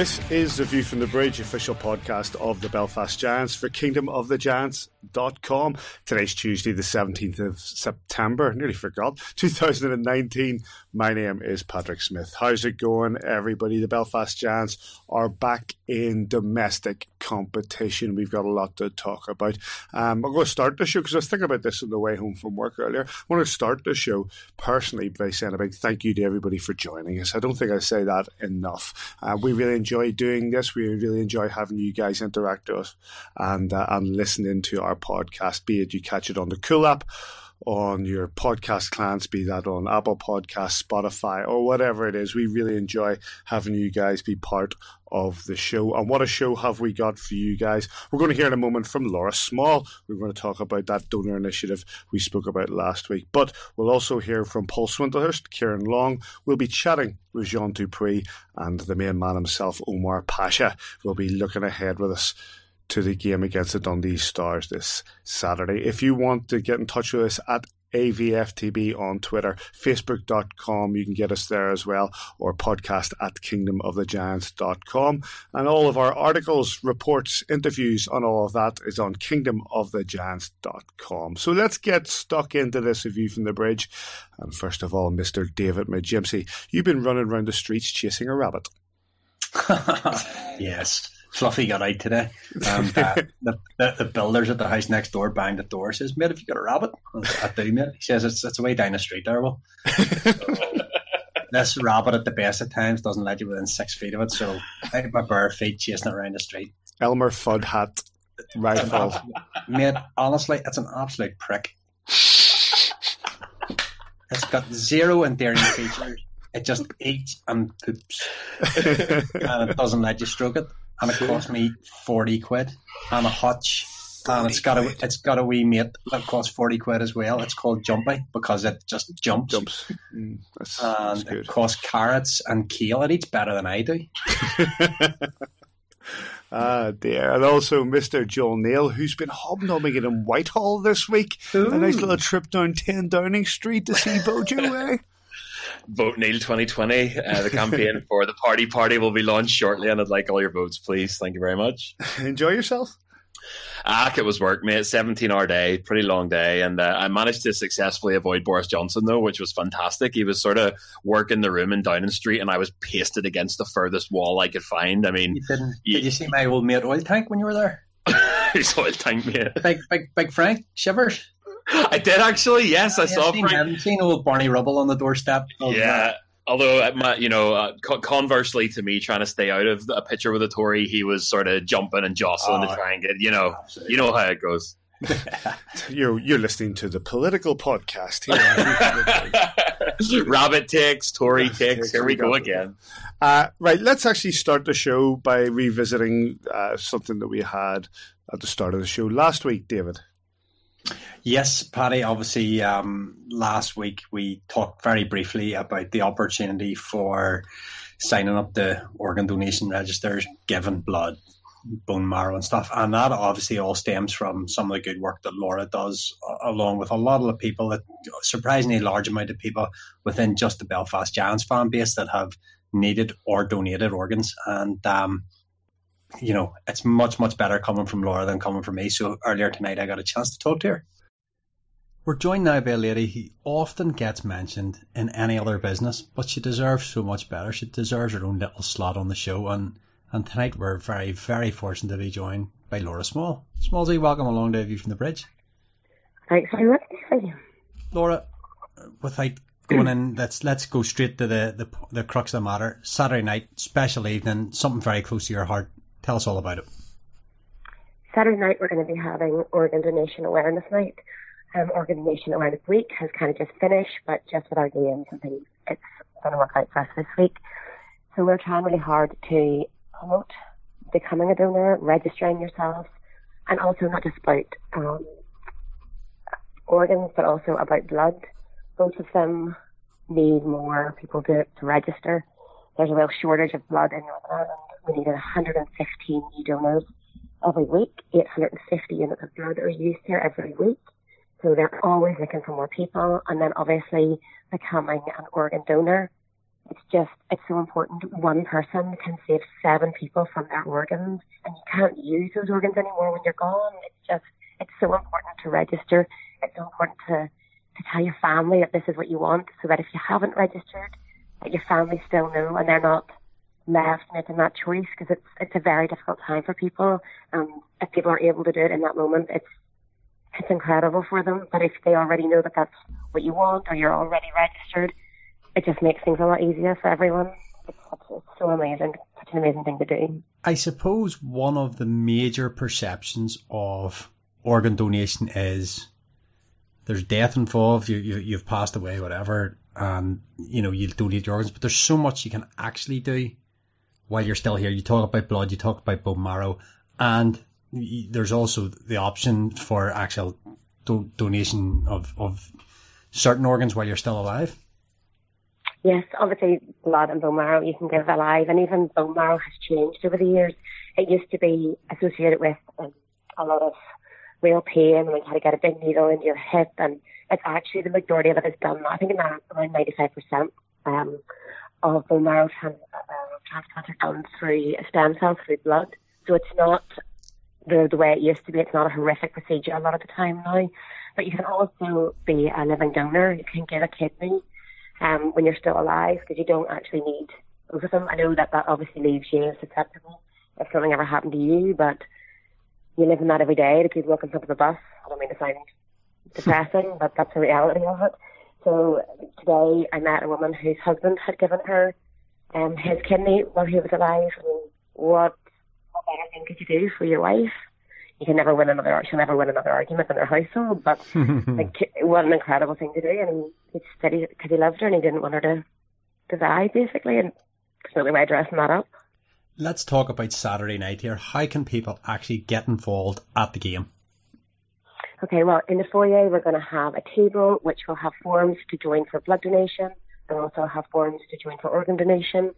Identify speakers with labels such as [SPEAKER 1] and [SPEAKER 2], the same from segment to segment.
[SPEAKER 1] This is the View from the Bridge official podcast of the Belfast Giants for kingdomofthegiants.com. Today's Tuesday, the 17th of September. Nearly forgot. 2019. My name is Patrick Smith. How's it going, everybody? The Belfast Giants are back in domestic competition. We've got a lot to talk about. Um, I'm going to start the show because I was thinking about this on the way home from work earlier. I want to start the show personally by saying a big thank you to everybody for joining us. I don't think I say that enough. Uh, we really enjoy doing this. We really enjoy having you guys interact with us and uh, and listening to our podcast. Be it you catch it on the Cool app, on your podcast clients, be that on Apple Podcasts, Spotify, or whatever it is. We really enjoy having you guys be part of the show. And what a show have we got for you guys? We're going to hear in a moment from Laura Small. We're going to talk about that donor initiative we spoke about last week. But we'll also hear from Paul Swindlehurst, Ciaran Long. We'll be chatting with Jean Dupuy and the main man himself, Omar Pacha. will be looking ahead with us to the game against the Dundee Stars this Saturday. If you want to get in touch with us at AVFTB on Twitter, Facebook.com, you can get us there as well, or podcast at kingdomofthegiants.com. And all of our articles, reports, interviews on all of that is on kingdomofthegiants.com. So let's get stuck into this review from the bridge. And first of all, Mr. David Majimsey, you've been running around the streets chasing a rabbit.
[SPEAKER 2] yes. Fluffy got out today. Um, the, the, the, builders at the house next door banged the door. Says, "Mate, have you got a rabbit?" I do, mate. He says, "It's it's away down the street there." Well, this rabbit at the best of times doesn't let you within six feet of it. So I have my bare feet chasing it around the street.
[SPEAKER 1] Elmer Fudd hat rifle,
[SPEAKER 2] mate. Honestly, it's an absolute prick. It's got zero endearing features. It just eats and poops, and it doesn't let you stroke it and it cost me forty quid and a hutch. And it's got a it's got a wee mate that costs forty quid as well. It's called Jumpy because it just jumps.
[SPEAKER 1] Jumps. Mm,
[SPEAKER 2] that's, and that's it costs carrots and kale. It eats better than I do.
[SPEAKER 1] Ah, dear. And also Mr. Joel Neal, who's been hobnobbing it in Whitehall this week. Ooh. A nice little trip down 10 Downing Street to see Bojo, eh?
[SPEAKER 3] Vote Neil 2020. Uh, the campaign for the Party Party will be launched shortly, and I'd like all your votes, please. Thank you very much.
[SPEAKER 1] Enjoy yourself.
[SPEAKER 3] Ah, it was work, mate. 17 hour day, pretty long day. And uh, I managed to successfully avoid Boris Johnson, though, which was fantastic. He was sort of working the room in Downing Street, and I was pasted against the furthest wall I could find. I mean,
[SPEAKER 2] you didn't, you, did you see my old mate oil tank when you were there?
[SPEAKER 3] His oil tank, mate.
[SPEAKER 2] Big, big, big Frank Shivers.
[SPEAKER 3] I did actually. Yes, I, I saw.
[SPEAKER 2] Seen, Frank. I've seen old Barney Rubble on the doorstep.
[SPEAKER 3] Yeah. Although, uh, you know, uh, conversely to me trying to stay out of a picture with a Tory, he was sort of jumping and jostling oh, to try and get, you know, absolutely. you know how it goes.
[SPEAKER 1] you're you're listening to the political podcast
[SPEAKER 3] here. Rabbit takes, Tory takes. Here, here we go, go again.
[SPEAKER 1] Uh, right, let's actually start the show by revisiting uh, something that we had at the start of the show last week, David.
[SPEAKER 2] Yes, Paddy. Obviously, um, last week we talked very briefly about the opportunity for signing up the organ donation registers, giving blood, bone marrow, and stuff. And that obviously all stems from some of the good work that Laura does, along with a lot of the people that surprisingly large amount of people within just the Belfast Giants fan base that have needed or donated organs. And um, you know, it's much, much better coming from Laura than coming from me. So earlier tonight, I got a chance to talk to her. We're joined now by a lady who often gets mentioned in any other business, but she deserves so much better. She deserves her own little slot on the show. And, and tonight, we're very, very fortunate to be joined by Laura Small. Smallsy, welcome along to View from the Bridge.
[SPEAKER 4] Thanks very much. Thank you.
[SPEAKER 2] Laura, without going in, let's let's go straight to the, the the crux of the matter. Saturday night, special evening, something very close to your heart. Tell us all about it.
[SPEAKER 4] Saturday night, we're going to be having Organ Donation Awareness Night. Um, Organ Donation Awareness Week has kind of just finished, but just with our games and things, it's going to work out for us this week. So we're trying really hard to promote becoming a donor, registering yourself, and also not just about um, organs, but also about blood. Both of them need more people to, to register. There's a real shortage of blood in Northern Ireland we needed 115 new donors every week. 850 units of blood are used here every week. So they're always looking for more people. And then obviously becoming an organ donor it's just, it's so important. One person can save seven people from their organs and you can't use those organs anymore when you're gone. It's just, it's so important to register. It's so important to, to tell your family that this is what you want so that if you haven't registered, that your family still know and they're not left making that choice because it's, it's a very difficult time for people. Um, if people are able to do it in that moment, it's, it's incredible for them. But if they already know that that's what you want or you're already registered, it just makes things a lot easier for everyone. It's, it's so amazing, such an amazing thing to do.
[SPEAKER 2] I suppose one of the major perceptions of organ donation is there's death involved, you, you, you've passed away, whatever, and you know you'll donate your organs, but there's so much you can actually do while you're still here. You talk about blood, you talk about bone marrow, and there's also the option for actual do- donation of, of certain organs while you're still alive.
[SPEAKER 4] Yes, obviously blood and bone marrow you can give alive, and even bone marrow has changed over the years. It used to be associated with um, a lot of real pain, you had to get a big needle into your hip, and it's actually the majority of it is done. I think around ninety five percent um, of bone marrow trans- uh, transplants are done through stem cells through blood, so it's not the the way it used to be. It's not a horrific procedure a lot of the time now. But you can also be a living donor. You can give a kidney um, when you're still alive because you don't actually need both of them. I know that that obviously leaves you susceptible if something ever happened to you, but you live in that every day. The people walk in front the bus. I don't mean to sound depressing, but that's the reality of it. So today I met a woman whose husband had given her um, his kidney while he was alive. And what, what better thing could you do for your wife? You can never win another. She'll never win another argument in their household. But like, what an incredible thing to do! And he said he because he loved her and he didn't want her to to die, basically. And there's no way of dressing that up.
[SPEAKER 2] Let's talk about Saturday night here. How can people actually get involved at the game?
[SPEAKER 4] Okay, well, in the foyer, we're going to have a table which will have forms to join for blood donation and also have forms to join for organ donation.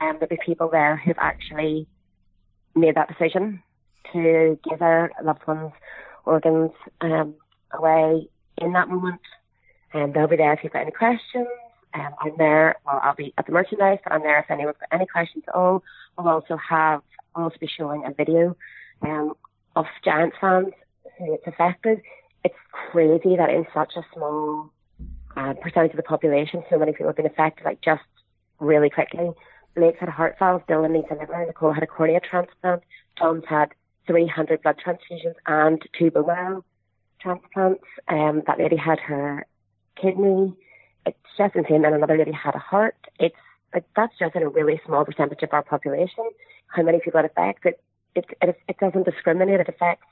[SPEAKER 4] And um, there'll be people there who've actually made that decision to give their loved ones organs um, away in that moment. And they'll be there if you've got any questions. Um, I'm there, well, I'll be at the merchandise, but I'm there if anyone's got any questions at all. We'll also have, I'll also be showing a video um, of Giants fans who it's affected. It's crazy that in such a small uh, percentage of the population, so many people have been affected, like just really quickly. Blake's had a heart valve, Dylan needs a liver, Nicole had a cornea transplant, Tom's had 300 blood transfusions and two bone marrow transplants. Um, that lady had her kidney. It's just insane. And another lady had a heart. It's like that's just in a really small percentage of our population. How many people it affects? It it it, it doesn't discriminate. It affects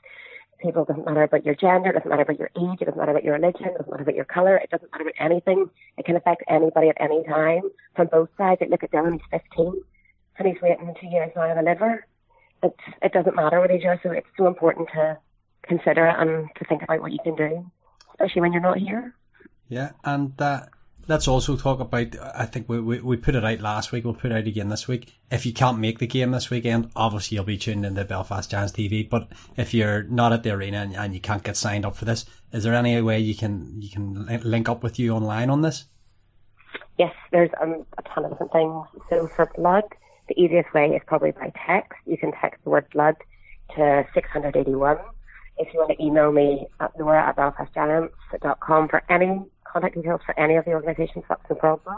[SPEAKER 4] people. Doesn't matter about your gender. It doesn't matter about your age. It doesn't matter about your religion. It doesn't matter about your color. It doesn't matter about anything. It can affect anybody at any time from both sides. Look at Dylan. He's 15 and he's waiting two years now on a liver. It it doesn't matter what age you are. So it's so important to consider it and to think about what you can do, especially when you're not here.
[SPEAKER 2] Yeah, and uh, let's also talk about. I think we, we, we put it out last week. We'll put it out again this week. If you can't make the game this weekend, obviously you'll be tuned into Belfast Giants TV. But if you're not at the arena and, and you can't get signed up for this, is there any way you can you can link up with you online on this?
[SPEAKER 4] Yes, there's um, a ton of different things. So for blood, the easiest way is probably by text. You can text the word blood to 681. If you want to email me at Laura at belfastgiants.com for any contact details for any of the organisations, that's no problem.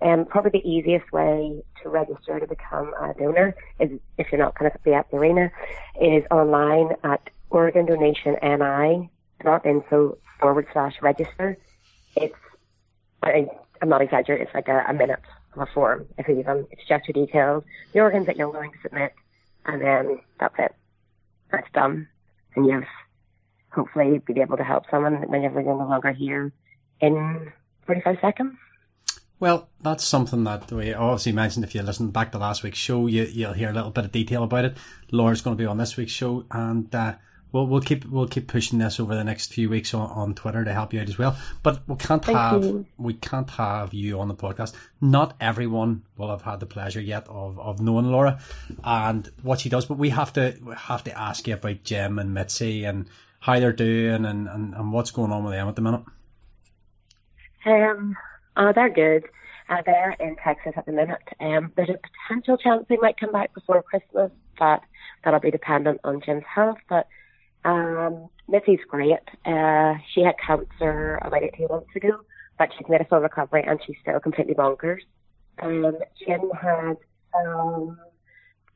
[SPEAKER 4] And um, probably the easiest way to register to become a donor is, if you're not going to be at the arena, is online at organdonationni.info forward slash register. It's, I, I'm not exaggerating, it's like a, a minute of a form, if you even. It's just your details, the organs that you're willing to submit, and then that's it. That's done. And you've hopefully be able to help someone whenever you're no longer here in 45 seconds.
[SPEAKER 2] Well, that's something that we obviously mentioned. If you listen back to last week's show, you, you'll hear a little bit of detail about it. Laura's going to be on this week's show, and uh, we'll we'll keep we'll keep pushing this over the next few weeks on, on Twitter to help you out as well. But we can't
[SPEAKER 4] Thank
[SPEAKER 2] have
[SPEAKER 4] you.
[SPEAKER 2] we can't have you on the podcast. Not everyone will have had the pleasure yet of, of knowing Laura and what she does. But we have to we have to ask you about Jim and Mitzi and how they're doing and, and, and what's going on with them at the minute.
[SPEAKER 4] Um, oh, they're good. Uh, they're in Texas at the minute. Um, there's a potential chance they might come back before Christmas, but that'll be dependent on Jim's health. But um, Missy's great. Uh, she had cancer about 18 months ago, but she's made a full recovery and she's still completely bonkers. Um, Jim had um,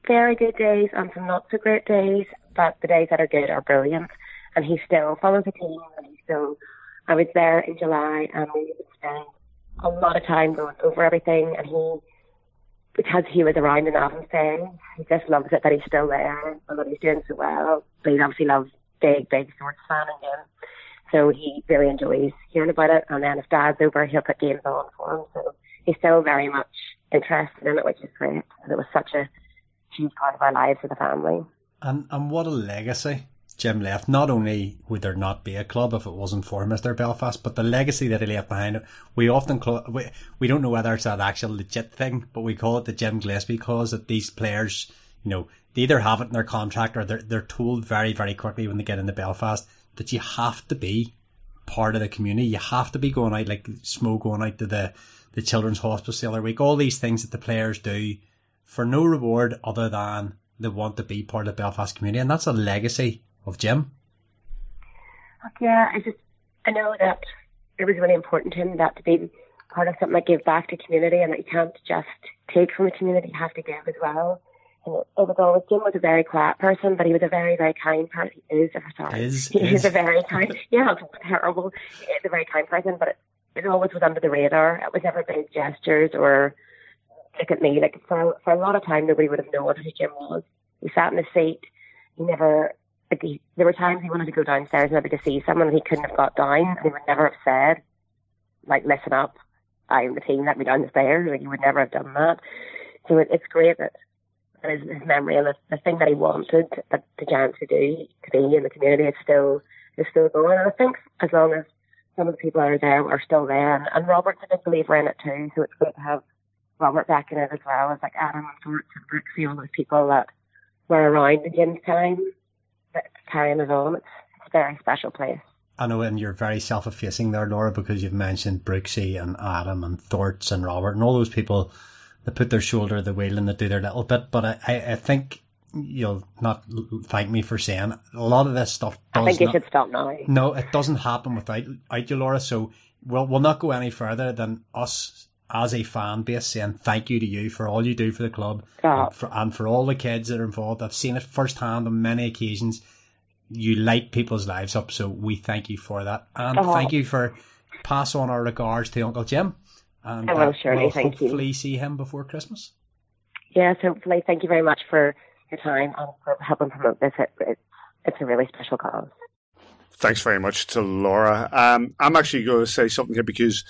[SPEAKER 4] very good days and some not so great days, but the days that are good are brilliant. And he still follows the team and he still, I was there in July and we spent a lot of time going over everything and he, because he was around in Adam's day, he just loves it that he's still there and that he's doing so well. But he obviously loves big, big sports fan again. So he really enjoys hearing about it. And then if dad's over, he'll put games on for him. So he's still very much interested in it, which is great. And it was such a huge part of our lives as a family.
[SPEAKER 2] And and what a legacy Jim left. Not only would there not be a club if it wasn't for Mr. Belfast, but the legacy that he left behind. We often call, we, we don't know whether it's an actual legit thing, but we call it the Jim Gillespie cause that these players, you know, they either have it in their contract or they're they're told very very quickly when they get into Belfast that you have to be part of the community. You have to be going out like Smo going out to the the children's hospice the other week. All these things that the players do for no reward other than they want to be part of the Belfast community, and that's a legacy of Jim.
[SPEAKER 4] Yeah, I just I know that it was really important to him that to be part of something that gave back to community, and that you can't just take from the community; you have to give as well. And it, it was always Jim was a very quiet person, but he was a very very kind person. He is, sorry,
[SPEAKER 2] is,
[SPEAKER 4] he
[SPEAKER 2] is.
[SPEAKER 4] is a very kind. yeah, terrible. He's a very kind person, but it, it always was under the radar. It was never big gestures or look at me. Like for for a lot of time, nobody would have known who Jim was. He sat in the seat. He never. Like he, there were times he wanted to go downstairs maybe to see someone and he couldn't have got down and he would never have said, like, listen up, I'm the team, let me down the stairs. Like, he would never have done that. So it, it's great that his, his memory and the, the thing that he wanted that the Giants to do to be in the community is still is still going. And I think as long as some of the people that are there are still there, and, and Robert's a big believer in it too, so it's great to have Robert back in it as well as like Adam and Torts and Brooksy, all those people that were around in Jim's time that carrying it on. It's, it's a very special place.
[SPEAKER 2] I know, and you're very self-effacing there, Laura, because you've mentioned Brooksy and Adam and Thorts and Robert and all those people that put their shoulder to the wheel and that do their little bit. But I, I, I think you'll not thank me for saying a lot of this stuff.
[SPEAKER 4] I think you
[SPEAKER 2] not,
[SPEAKER 4] should stop now.
[SPEAKER 2] No, it doesn't happen without, without you, Laura. So we'll, we'll not go any further than us as a fan base saying thank you to you for all you do for the club and for, and for all the kids that are involved. I've seen it firsthand on many occasions. You light people's lives up, so we thank you for that, and
[SPEAKER 4] Oh.
[SPEAKER 2] thank you for pass on our regards to Uncle Jim. And
[SPEAKER 4] I will, surely,
[SPEAKER 2] we'll
[SPEAKER 4] thank you.
[SPEAKER 2] hopefully see him before Christmas.
[SPEAKER 4] Yes, hopefully. Thank you very much for your time and for helping promote this. It, it, it's a really special cause.
[SPEAKER 1] Thanks very much to Laura. Um, I'm actually going to say something here because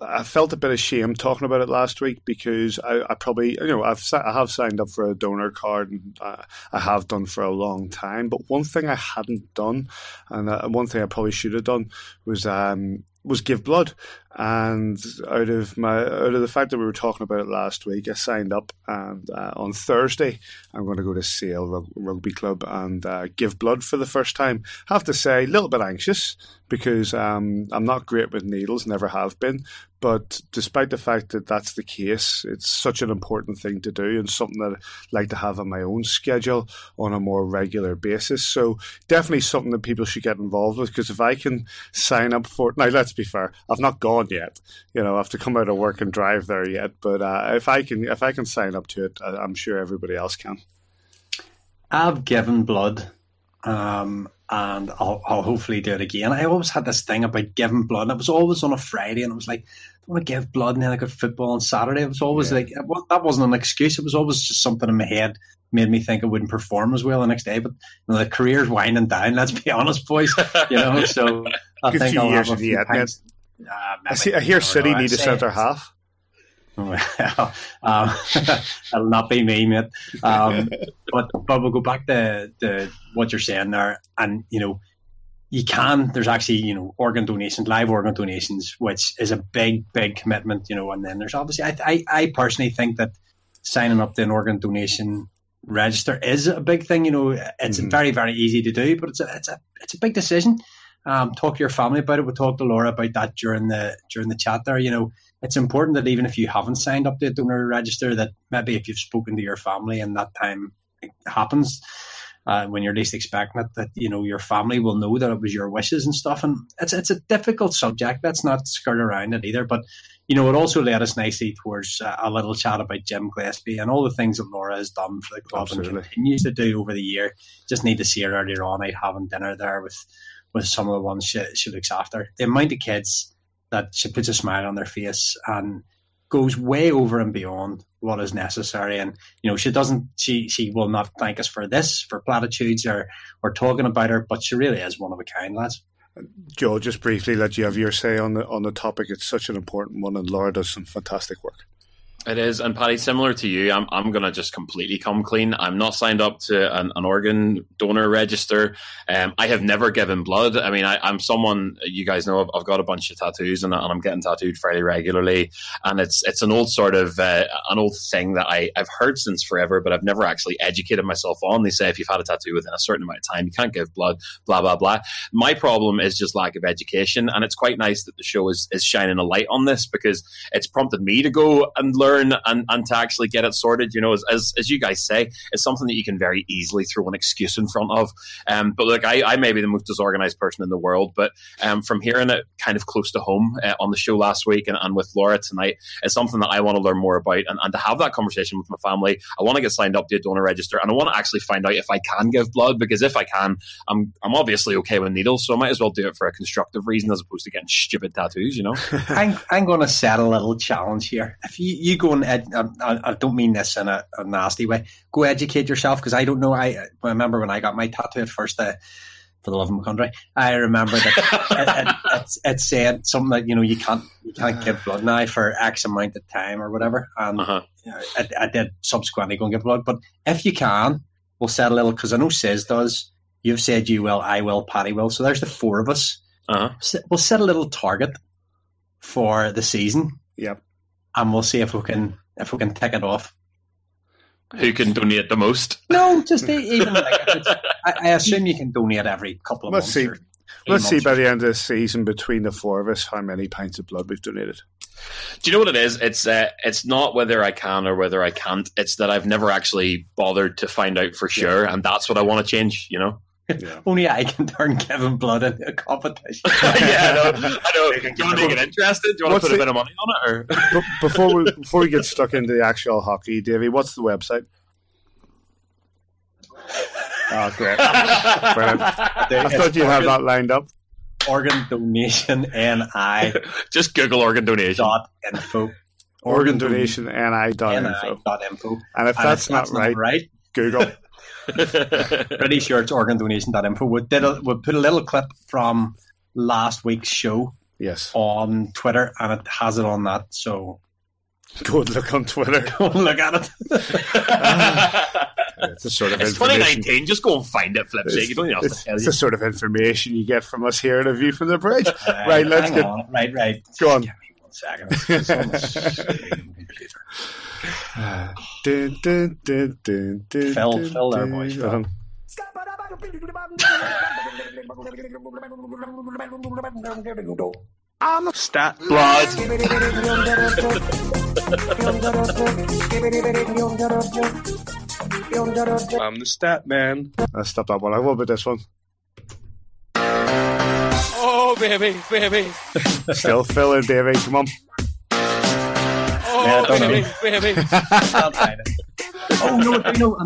[SPEAKER 1] I felt a bit of shame talking about it last week because I, I probably, you know, I've I have signed up for a donor card and uh, I have done for a long time. But one thing I hadn't done, and uh, one thing I probably should have done, was um, was give blood. And out of my out of the fact that we were talking about it last week, I signed up, and uh, on Thursday I'm going to go to Sale Rug- Rugby Club and uh, give blood for the first time. I have to say, a little bit anxious because um, I'm not great with needles, never have been. But despite the fact that that's the case, it's such an important thing to do and something that I like to have on my own schedule on a more regular basis. So definitely something that people should get involved with because if I can sign up for it, now let's be fair, I've not gone yet. You know, I have to come out of work and drive there yet. But uh, if I can, if I can sign up to it, I- I'm sure everybody else can.
[SPEAKER 2] I've given blood, um, and I'll, I'll hopefully do it again. I always had this thing about giving blood. and It was always on a Friday, and it was like, I want to give blood, and then I got football on Saturday. It was always
[SPEAKER 1] Yeah.
[SPEAKER 2] like wa- that wasn't an excuse. It was always just something in my head made me think I wouldn't perform as well the next day. But you know, the career's winding down. Let's be honest, boys. You know, so I think I'll have a few
[SPEAKER 1] yet,
[SPEAKER 2] pints. Uh,
[SPEAKER 1] I, see, I hear City need a
[SPEAKER 2] say
[SPEAKER 1] centre half.
[SPEAKER 2] well, um, it'll not be me, mate. Um, but but we'll go back to, to what you're saying there, and you know, you can. There's actually you know organ donations, live organ donations, which is a big big commitment. You know, and then there's obviously I I, I personally think that signing up to an organ donation register is a big thing. You know, it's
[SPEAKER 1] Mhm.
[SPEAKER 2] very very easy to do, but it's a it's a it's a big decision. Um, talk to your family about it. We talked to Laura about that during the during the chat there. You know, it's important that even if you haven't signed up to a donor register, that maybe if you've spoken to your family and that time happens, uh, when you're least expecting it, that you know your family will know that it was your wishes and stuff. And it's it's a difficult subject. Let's not skirt around it either. But you know, it also led us nicely towards uh, a little chat about Jim Gillespie and all the things that Laura has done for the club Absolutely. and continues to do over the year. Just need to see her earlier on out having dinner there with with some of the ones she, she looks after. The amount of kids that she puts a smile on their face and goes way over and beyond what is necessary. And you know, she doesn't. She she will not thank us for this for platitudes or or talking about her, but she really is one of a kind, lads.
[SPEAKER 1] Joe, just briefly, let you have your say on the on the topic. It's such an important one, and Laura does some fantastic work.
[SPEAKER 3] It is, and Paddy, similar to you, I'm I'm gonna just completely come clean. I'm not signed up to an, an organ donor register. Um, I have never given blood. I mean, I, am someone you guys know. I've, I've, got a bunch of tattoos, and, and, I'm getting tattooed fairly regularly. And it's it's an old sort of uh, an old thing that I I've heard since forever, but I've never actually educated myself on. They say if you've had a tattoo within a certain amount of time, you can't give blood. Blah blah blah. My problem is just lack of education, and it's quite nice that the show is is shining a light on this because it's prompted me to go and learn learn and, and to actually get it sorted, you know, as, as, as you guys say, it's something that you can very easily throw an excuse in front of. Um, but look, I, I may be the most disorganized person in the world, but um, from hearing it kind of close to home uh, on the show last week and, and with Laura tonight, it's something that I want to learn more about and, and to have that conversation with my family. I want to get signed up to a donor register and I want to actually find out if I can give blood because if I can, I'm, I'm obviously okay with needles, so I might as well do it for a constructive reason as opposed to getting stupid tattoos, you know?
[SPEAKER 2] I'm, I'm going to set a little challenge here. If you, you go and ed- I, I, don't mean this in a, a nasty way. Go educate yourself because I don't know. I, I, remember when I got my tattoo at first. Uh, for the love of my country, I remember that it, it, it, it, said something that you know you can't you can't give blood now for X amount of time or whatever. And uh-huh. you know, I, I, did subsequently go and give blood, but if you can, we'll set a little because I know Says does. You've said you will, I will, Paddy will. So there's the four of us. Uh-huh. We'll set a little target for the season.
[SPEAKER 1] Yep.
[SPEAKER 2] And we'll see if we can if we can tick it off.
[SPEAKER 3] Who can donate the most?
[SPEAKER 2] No, just even like I, I, assume you can donate every couple of
[SPEAKER 1] let's
[SPEAKER 2] months.
[SPEAKER 1] See, let's see by the end of the season between the four of us how many pints of blood we've donated.
[SPEAKER 3] Do you know what it is? It's uh, it's not whether I can or whether I can't. It's that I've never actually bothered to find out for sure, yeah. and that's what I want to change. You know.
[SPEAKER 2] Yeah. Only I can turn Kevin Blood into a competition.
[SPEAKER 3] yeah, I know. I know. Do you want to make it interesting? Do you want to put the, a bit of money on it? Or?
[SPEAKER 1] before we before we get stuck into the actual hockey, Davey, what's the website? Oh, great! I thought you had that lined up.
[SPEAKER 2] Organ donation NI.
[SPEAKER 3] Just Google organ donation.
[SPEAKER 2] Dot info.
[SPEAKER 1] Organ donation NI dot info.
[SPEAKER 2] info.
[SPEAKER 1] And if and that's, if not, right, not right, Google.
[SPEAKER 2] Pretty sure it's organdonation.info. We did a, we put a little clip from last week's show.
[SPEAKER 1] Yes.
[SPEAKER 2] On Twitter, and it has it on that. So
[SPEAKER 1] go and look on Twitter.
[SPEAKER 2] Go and look at it.
[SPEAKER 1] it's a sort of
[SPEAKER 3] it's 2019. Just go and find it, Flipsy. You don't
[SPEAKER 1] know it's, it's the sort of information you get from us here at a view from the bridge. Uh, right, let's get
[SPEAKER 2] on. right, right.
[SPEAKER 1] Go on.
[SPEAKER 2] Give me one second. Dun, dun, dun, dun, dun, Phil, dun, Phil there, boys. Phil. Um,
[SPEAKER 3] I'm a stat blood. I'm the stat man.
[SPEAKER 1] Let's stop that one. I will be this one.
[SPEAKER 3] Oh, baby, baby.
[SPEAKER 1] Still filling, Davey. Come on.
[SPEAKER 3] Oh, baby, baby.
[SPEAKER 2] oh, no, no,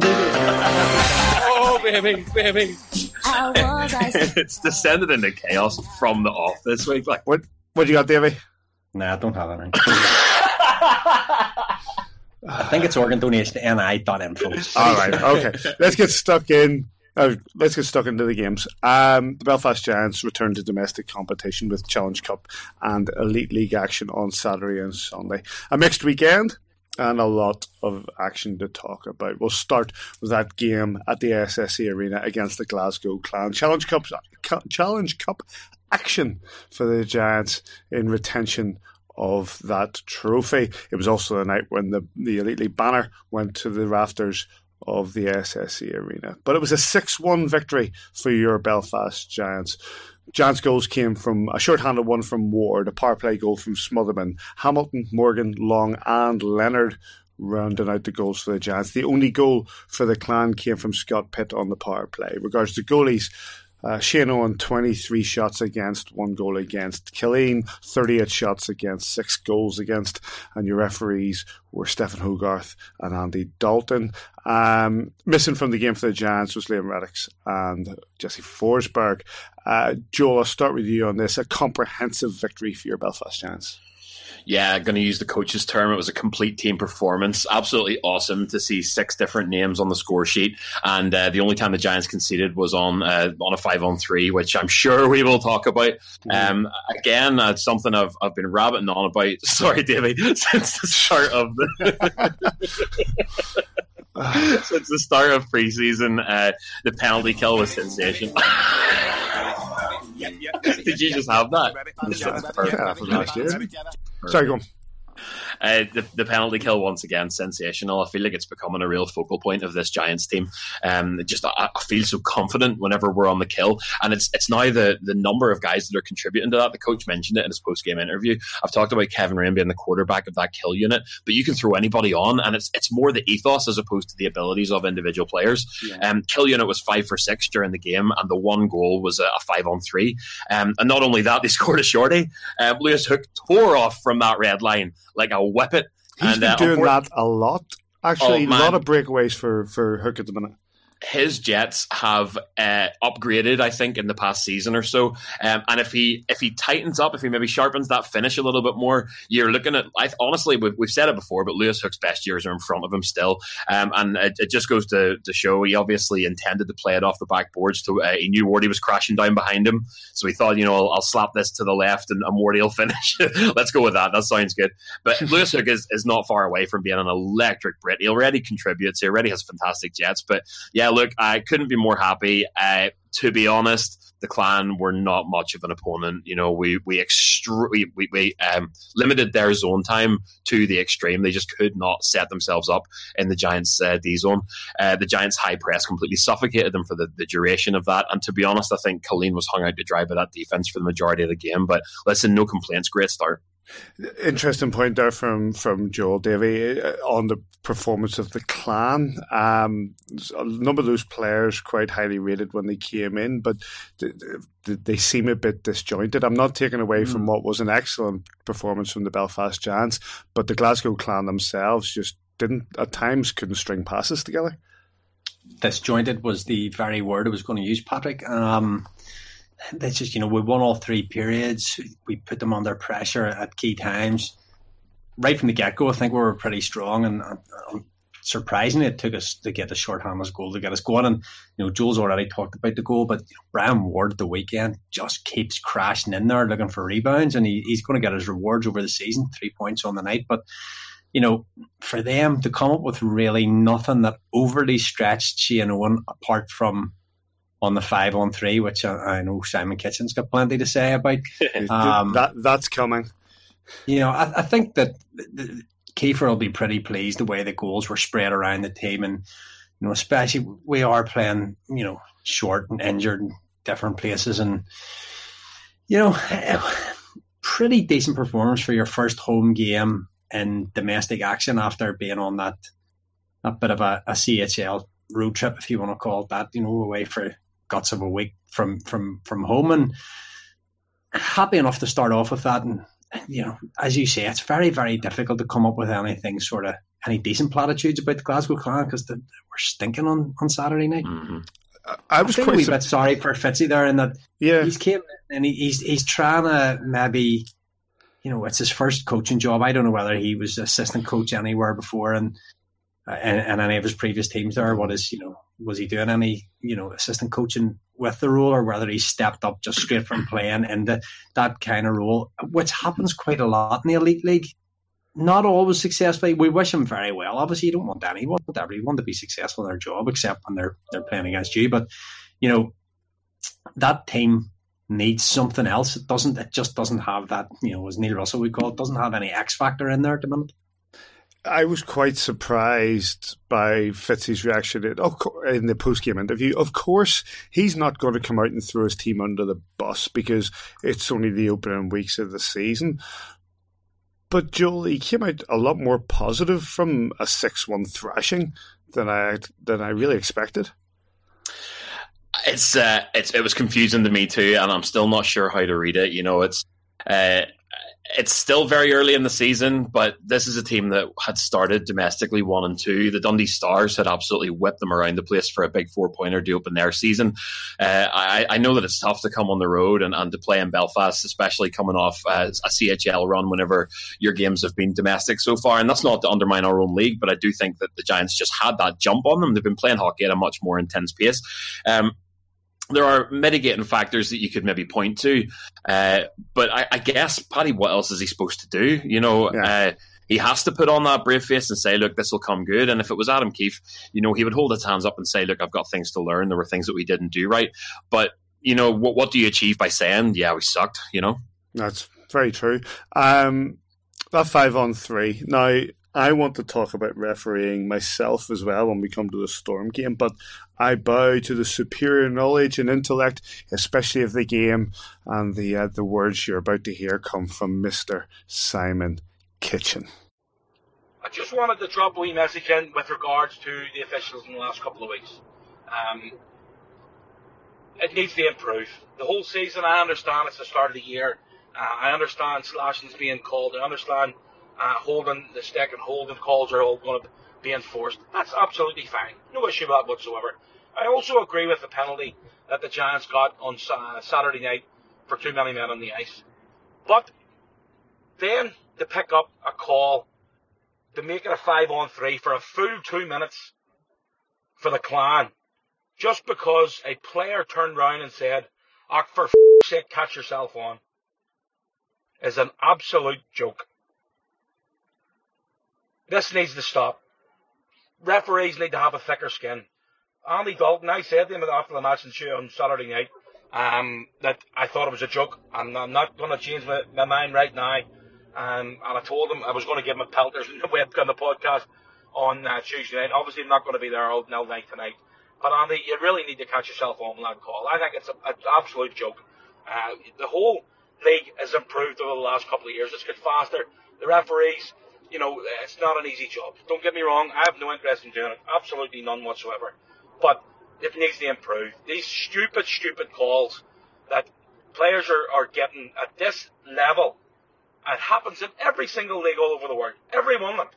[SPEAKER 3] Oh, baby, baby. it's descended into chaos from the off this week. Like,
[SPEAKER 1] what? What do you got, Davey?
[SPEAKER 2] Nah, I don't have anything. I think it's organ donation I thought ni.info.
[SPEAKER 1] All right, okay. Let's get stuck in uh, let's get stuck into the games. Um, the Belfast Giants return to domestic competition with Challenge Cup and Elite League action on Saturday and Sunday. A mixed weekend and a lot of action to talk about. We'll start with that game at the SSE Arena against the Glasgow Clan. Challenge Cup, Challenge Cup action for the Giants in retention of that trophy. It was also the night when the, the Elite League banner went to the rafters of the SSE Arena. But it was a 6 1 victory for your Belfast Giants. Giants goals came from a short-handed one from Ward, a power play goal from Smotherman, Hamilton, Morgan, Long, and Leonard rounding out the goals for the Giants. The only goal for the Clan came from Scott Pitt on the power play. Regards to goalies, uh, Shane Owen, 23 shots against, one goal against. Killeen, 38 shots against, six goals against. And your referees were Stephen Hogarth and Andy Dalton. Um, missing from the game for the Giants was Liam Reddox and Jesse Forsberg. Uh, Joel, I'll start with you on this. A comprehensive victory for your Belfast Giants
[SPEAKER 3] yeah, going to use the coach's term. It was a complete team performance. Absolutely awesome to see six different names on the score sheet. And uh, the only time the Giants conceded was on uh, on a five on three, which I'm sure we will talk about. Um, again, uh, something I've, I've been rabbiting on about. Sorry, David, since the start of the. since the start of preseason, uh, the penalty kill was sensational. Did you just have that?
[SPEAKER 1] Yeah, Sorry, go on.
[SPEAKER 3] Uh, the, the, penalty kill once again sensational. I feel like it's becoming a real focal point of this Giants team. Um, just I, I, feel so confident whenever we're on the kill, and it's it's now the the number of guys that are contributing to that. The coach mentioned it in his post game interview. I've talked about Kevin Raine being the quarterback of that kill unit, but you can throw anybody on, and it's it's more the ethos as opposed to the abilities of individual players. Yeah. Um, kill unit was five for six during the game, and the one goal was a, a five on three. Um, and not only that, they scored a shorty. Uh, Lewis Hook tore off from that red line like a whippet.
[SPEAKER 1] He's and, been uh, doing that a lot. Actually, oh, a lot of breakaways for, for Hook at the minute
[SPEAKER 3] his Jets have uh, upgraded, I think, in the past season or so. Um, and if he if he tightens up, if he maybe sharpens that finish a little bit more, you're looking at. I, honestly, we've, we've said it before, but Lewis Hook's best years are in front of him still. Um, and it, it, just goes to, to show he obviously intended to play it off the backboards. To uh, he knew Wardy was crashing down behind him, so he thought, you know, I'll, I'll slap this to the left and, and Wardy will finish. Let's go with that. That sounds good. But Lewis Hook is, is not far away from being an electric Brit. He already contributes. He already has fantastic Jets. But yeah, look, I couldn't be more happy. Uh, to be honest, the clan were not much of an opponent. You know, we we we, we, we um, limited their zone time to the extreme. They just could not set themselves up in the Giants' uh, D zone. Uh, the Giants' high press completely suffocated them for the, the duration of that. And to be honest, I think Killeen was hung out to dry by that defense for the majority of the game. But listen, no complaints. Great start.
[SPEAKER 1] Interesting point there from from Joel Davy uh, on the performance of the clan. Um, a number of those players quite highly rated when they came in, but they, they seem a bit disjointed. I'm not taking away mm. from what was an excellent performance from the Belfast Giants, but the Glasgow clan themselves just didn't at times couldn't string passes together.
[SPEAKER 2] Disjointed was the very word I was going to use, Patrick. Um, they just, you know, we won all three periods. We put them under pressure at key times. Right from the get go, I think we were pretty strong. And surprisingly, it took us to get the short-handed goal to get us going. And, you know, Joel's already talked about the goal, but you know, Brian Ward the weekend just keeps crashing in there looking for rebounds. And he, he's going to get his rewards over the season, three points on the night. But, you know, for them to come up with really nothing that overly stretched Shane Owen apart from on the five on three, which I, I know Simon Kitchen's got plenty to say about.
[SPEAKER 1] Um, that that's coming.
[SPEAKER 2] You know, I, I think that the, Kiefer will be pretty pleased the way the goals were spread around the team, and you know, especially we are playing, you know, short and injured in different places, and you know, pretty decent performance for your first home game in domestic action after being on that a bit of a, a CHL road trip, if you want to call it that, you know, away for guts of a week from from from home, and happy enough to start off with that. And you know, as you say, it's very very difficult to come up with anything sort of any decent platitudes about the Glasgow Clan because we're stinking on on Saturday night. Mm-hmm. I was I quite a wee bit sorry for Fitzy there, in that yeah, he's came and he, he's he's trying to maybe, you know, it's his first coaching job. I don't know whether he was assistant coach anywhere before, and and, and any of his previous teams there. What is you know was he doing any you know assistant coaching with the role, or whether he stepped up just straight from playing into that kind of role, which happens quite a lot in the elite league. Not always successfully. We wish him very well. Obviously, you don't want anyone, everyone to be successful in their job, except when they're they're playing against you. But you know that team needs something else. It doesn't. It just doesn't have that. You know, as Neil Russell we call it, doesn't have any X factor in there at the minute
[SPEAKER 1] I was quite surprised by Fitzy's reaction in, in the post game interview. Of course, he's not going to come out and throw his team under the bus because it's only the opening weeks of the season. But Joel, he came out a lot more positive from a six-one thrashing than I than I really expected.
[SPEAKER 3] It's uh, it's it was confusing to me too, and I'm still not sure how to read it. You know, it's uh, it's still very early in the season, but this is a team that had started domestically one and two. The Dundee Stars had absolutely whipped them around the place for a big four pointer to open their season. Uh, I, I, know that it's tough to come on the road and, and to play in Belfast, especially coming off uh, a CHL run whenever your games have been domestic so far. And that's not to undermine our own league, but I do think that the Giants just had that jump on them. They've been playing hockey at a much more intense pace. Um, there are mitigating factors that you could maybe point to, uh, but I, I, guess Paddy, what else is he supposed to do? You know, yeah. uh, he has to put on that brave face and say, "Look, this will come good." And if it was Adam Keefe, you know, he would hold his hands up and say, "Look, I've got things to learn. There were things that we didn't do right." But you know, what, what do you achieve by saying, "Yeah, we sucked"? You know,
[SPEAKER 1] that's very true. Um, that five on three now. I want to talk about refereeing myself as well when we come to the Storm game, but I bow to the superior knowledge and intellect, especially of the game, and the uh, the words you're about to hear come from Mister Simon Kitchen.
[SPEAKER 5] I just wanted to drop a wee message in with regards to the officials in the last couple of weeks. Um, it needs to improve. The whole season, I understand it's the start of the year. Uh, I understand slashing's being called. I understand uh, holding the stick and holding calls are all going to be enforced. That's absolutely fine. No issue that whatsoever. I also agree with the penalty that the Giants got on Saturday night for too many men on the ice. But then to pick up a call to make it a five on three for a full two minutes for the clan, just because a player turned round and said, oh, for f- sake, catch yourself on, is an absolute joke. This needs to stop. Referees need to have a thicker skin. Andy Dalton, I said to him after the match on Saturday night um, that I thought it was a joke, and I'm not going to change my, my, mind right now. Um, and I told him I was going to give him a pelters on the on the podcast on uh, Tuesday night. Obviously, I'm not going to be there all night tonight. But Andy, you really need to catch yourself on that call. I think it's an absolute joke. Uh, the whole league has improved over the last couple of years. It's got faster. The referees, you know, it's not an easy job. Don't get me wrong. I have no interest in doing it. Absolutely none whatsoever. But it needs to improve. These stupid, stupid calls that players are, are getting at this level. It happens in every single league all over the world. Every one of them.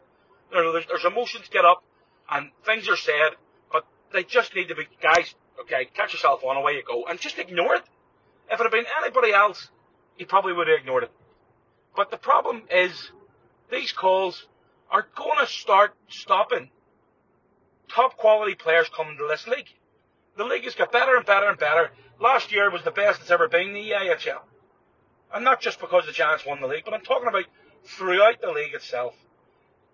[SPEAKER 5] There's, there's emotions get up and things are said, but they just need to be, guys, okay, catch yourself on, away you go, and just ignore it. If it had been anybody else, you probably would have ignored it. But the problem is, these calls are going to start stopping top quality players coming to this league. The league has got better and better and better. Last year was the best it's ever been in the AHL. And not just because the Giants won the league, but I'm talking about throughout the league itself.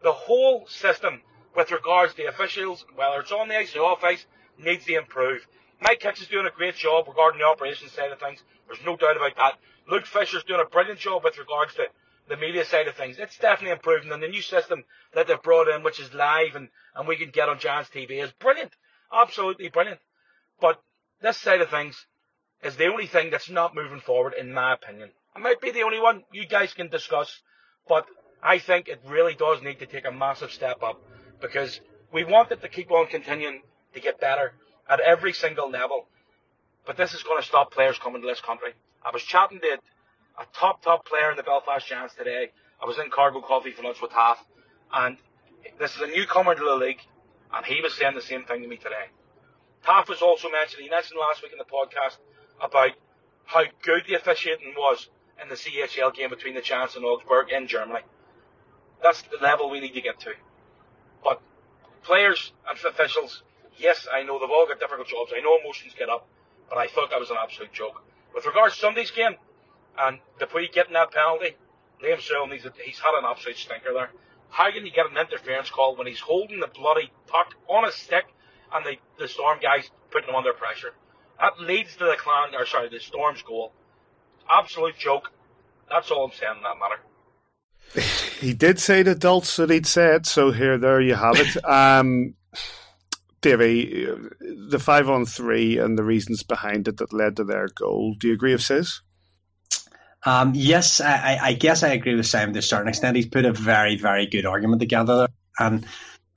[SPEAKER 5] The whole system with regards to the officials, whether it's on the ice or off ice, needs to improve. Mike Hicks is doing a great job regarding the operations side of things. There's no doubt about that. Luke Fisher's doing a brilliant job with regards to the media side of things. It's definitely improving, and the new system that they've brought in, which is live and, and we can get on Giants TV, is brilliant. Absolutely brilliant. But this side of things is the only thing that's not moving forward, in my opinion. I might be the only one you guys can discuss, but I think it really does need to take a massive step up because we want it to keep on continuing to get better at every single level. But this is going to stop players coming to this country. I was chatting to a top, top player in the Belfast Giants today. I was in Cargo Coffee for lunch with Taff, and this is a newcomer to the league, and he was saying the same thing to me today. Taff was also mentioning, he mentioned last week in the podcast about how good the officiating was in the CHL game between the Giants and Augsburg in Germany. That's the level we need to get to. But players and officials, yes, I know they've all got difficult jobs. I know emotions get up, but I thought that was an absolute joke. With regards to Sunday's game, and Dupuy getting that penalty, Liam Searle needs a, he's had an absolute stinker there. How can you get an interference call when he's holding the bloody puck on a stick and the, the Storm guys putting him under pressure? That leads to the clan, or sorry, the Storm's goal. Absolute joke. That's all I'm saying in that matter.
[SPEAKER 1] He did say to adults that he'd say it, so here, there you have it. Um, Davey, the five on three and the reasons behind it that led to their goal. Do you agree with Sis?
[SPEAKER 2] Um, yes, I, I, guess I agree with Simon to a certain extent. He's put a very, very good argument together. And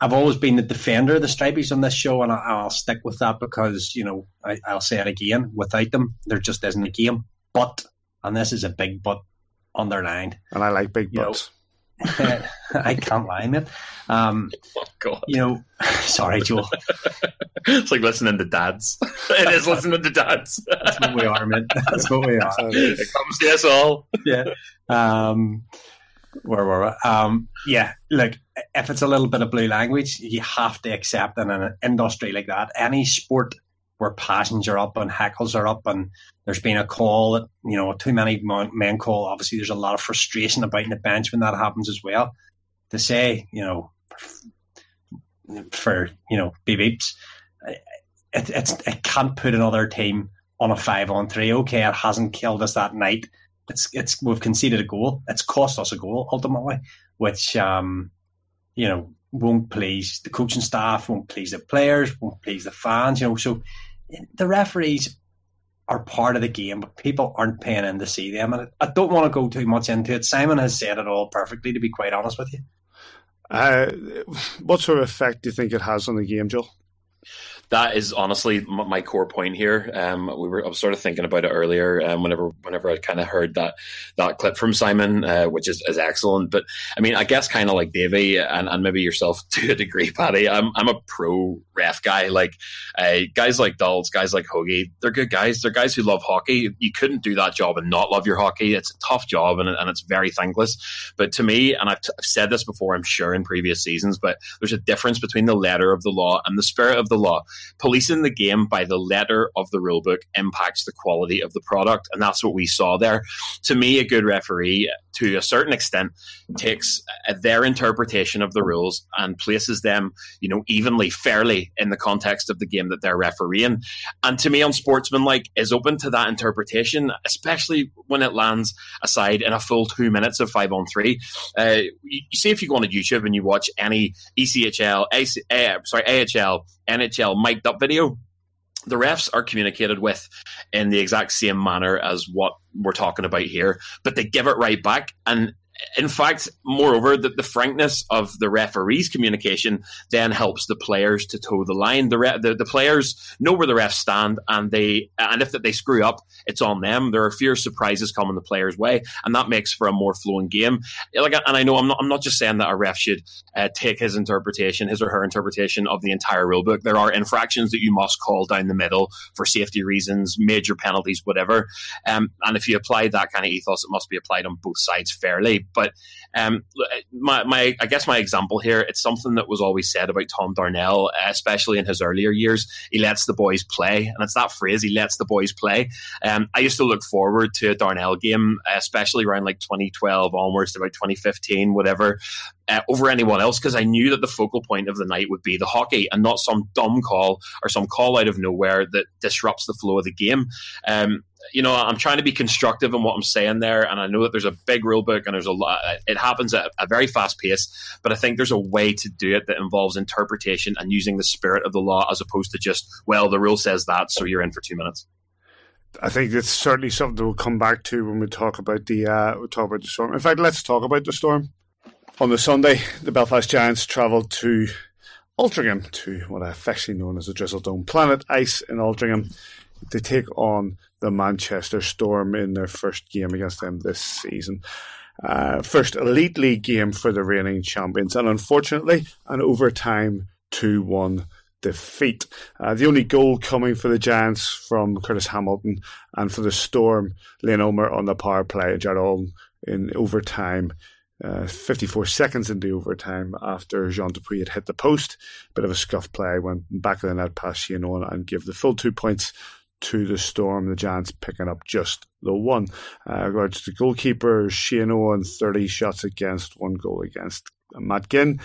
[SPEAKER 2] I've always been the defender of the Stripies on this show, and I, will stick with that because, you know, I, will say it again without them, there just isn't a game. But, and this is a big but underlined.
[SPEAKER 1] And I like big buts.
[SPEAKER 2] I can't lie, man. Um, oh, God. You know, sorry, Joel.
[SPEAKER 3] it's like listening to dads. it is listening to dads.
[SPEAKER 2] That's what we are, man. That's what we are.
[SPEAKER 3] it comes to us all.
[SPEAKER 2] Yeah. Um, where were we? Um, yeah, look, if it's a little bit of blue language, you have to accept in an industry like that, any sport where passions are up and heckles are up and there's been a call you know, too many men call. Obviously, there's a lot of frustration about in the bench when that happens as well. To say, you know, for, you know, beep beeps, it, it's, it can't put another team on a five on three. Okay, it hasn't killed us that night. It's, it's, we've conceded a goal. It's cost us a goal ultimately, which, um, you know, won't please the coaching staff, won't please the players, won't please the fans. You know, so the referees are part of the game, but people aren't paying in to see them. And I don't want to go too much into it. Simon has said it all perfectly, to be quite honest with you.
[SPEAKER 1] Uh, what sort of effect do you think it has on the game, Joel?
[SPEAKER 3] That is honestly my core point here. Um, we were I was sort of thinking about it earlier. Um, whenever whenever I kind of heard that that clip from Simon, uh, which is, is excellent. But I mean, I guess kind of like Davey and, and maybe yourself to a degree, Paddy. I'm I'm a pro ref guy. Like uh, guys like Dulles, guys like Hogie, they're good guys. They're guys who love hockey. You couldn't do that job and not love your hockey. It's a tough job and, and it's very thankless. But to me, and I've, t- I've said this before, I'm sure in previous seasons, but there's a difference between the letter of the law and the spirit of the law policing the game by the letter of the rulebook impacts the quality of the product, and that's what we saw there. To me, a good referee, to a certain extent, takes their interpretation of the rules and places them, you know, evenly, fairly in the context of the game that they're refereeing. And to me, unsportsmanlike is open to that interpretation, especially when it lands aside in a full two minutes of five on three. Uh, you, you see, if you go on YouTube and you watch any ECHL, AC, uh, sorry, AHL, NHL mic'd up video, the refs are communicated with in the exact same manner as what we're talking about here, but they give it right back. And in fact, moreover, the, the frankness of the referee's communication then helps the players to toe the line. The, re- the, the players know where the refs stand, and they and if they screw up, it's on them. There are fewer surprises coming the players' way, and that makes for a more flowing game. Like, and I know I'm not I'm not just saying that a ref should uh, take his interpretation, his or her interpretation of the entire rulebook. There are infractions that you must call down the middle for safety reasons, major penalties, whatever. Um, and if you apply that kind of ethos, it must be applied on both sides fairly. But um, my, my, I guess my example here, it's something that was always said about Tom Darnell, especially in his earlier years. He lets the boys play, and it's that phrase, he lets the boys play. Um, I used to look forward to a Darnell game, especially around like 2012 onwards to about 2015, whatever. Uh, over anyone else because I knew that the focal point of the night would be the hockey and not some dumb call or some call out of nowhere that disrupts the flow of the game. Um, you know, I'm trying to be constructive in what I'm saying there, and I know that there's a big rule book and there's a lot. It happens at a very fast pace, but I think there's a way to do it that involves interpretation and using the spirit of the law as opposed to just, well, the rule says that, so you're in for two minutes.
[SPEAKER 1] I think it's certainly something we'll come back to when we talk about the uh, we talk about the storm. In fact, let's talk about the storm. On the Sunday, the Belfast Giants travelled to Altrincham to what I affectionately known as the Drizzle Dome Planet Ice in Altrincham to take on the Manchester Storm in their first game against them this season. Uh, first Elite League game for the reigning champions, and unfortunately, an overtime 2 1 defeat. Uh, the only goal coming for the Giants from Curtis Hamilton, and for the Storm, Layne Ulmer on the power play, Jared in overtime. Uh, 54 seconds into overtime after Jean Dupuy had hit the post. Bit of a scuff play, went back of the net past Shane and give the full two points to the Storm. The Giants picking up just the one. Uh, regards to goalkeeper, Shane Owen, 30 shots against, one goal against. Matt Ginn,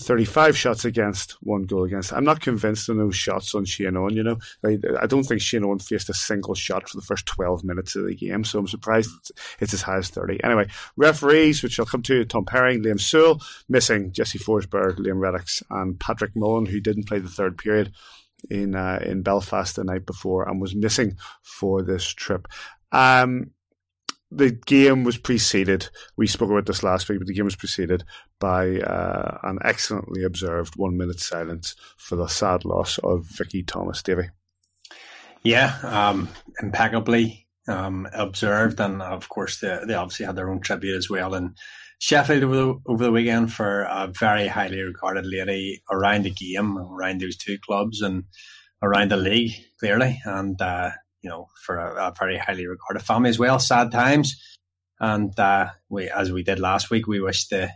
[SPEAKER 1] 35 shots against, one goal against. I'm not convinced of those shots on Shane Owen, you know. I, I don't think Shane Owen faced a single shot for the first 12 minutes of the game, so I'm surprised it's, it's as high as 30. Anyway, referees, which I'll come to, Tom Perry, Liam Sewell, missing Jesse Forsberg, Liam Reddox, and Patrick Mullen, who didn't play the third period in uh, in Belfast the night before and was missing for this trip. Um, the game was preceded. We spoke about this last week, but the game was preceded by uh, an excellently observed one minute silence for the sad loss of Vicky Thomas Davy.
[SPEAKER 2] Yeah, um, impeccably um, observed, and of course they, they obviously had their own tribute as well. And Sheffield over the, over the weekend for a very highly regarded lady around the game, around those two clubs, and around the league clearly, and uh, you know for a, a, very highly regarded family as well. Sad times, and uh, we as we did last week, we wish the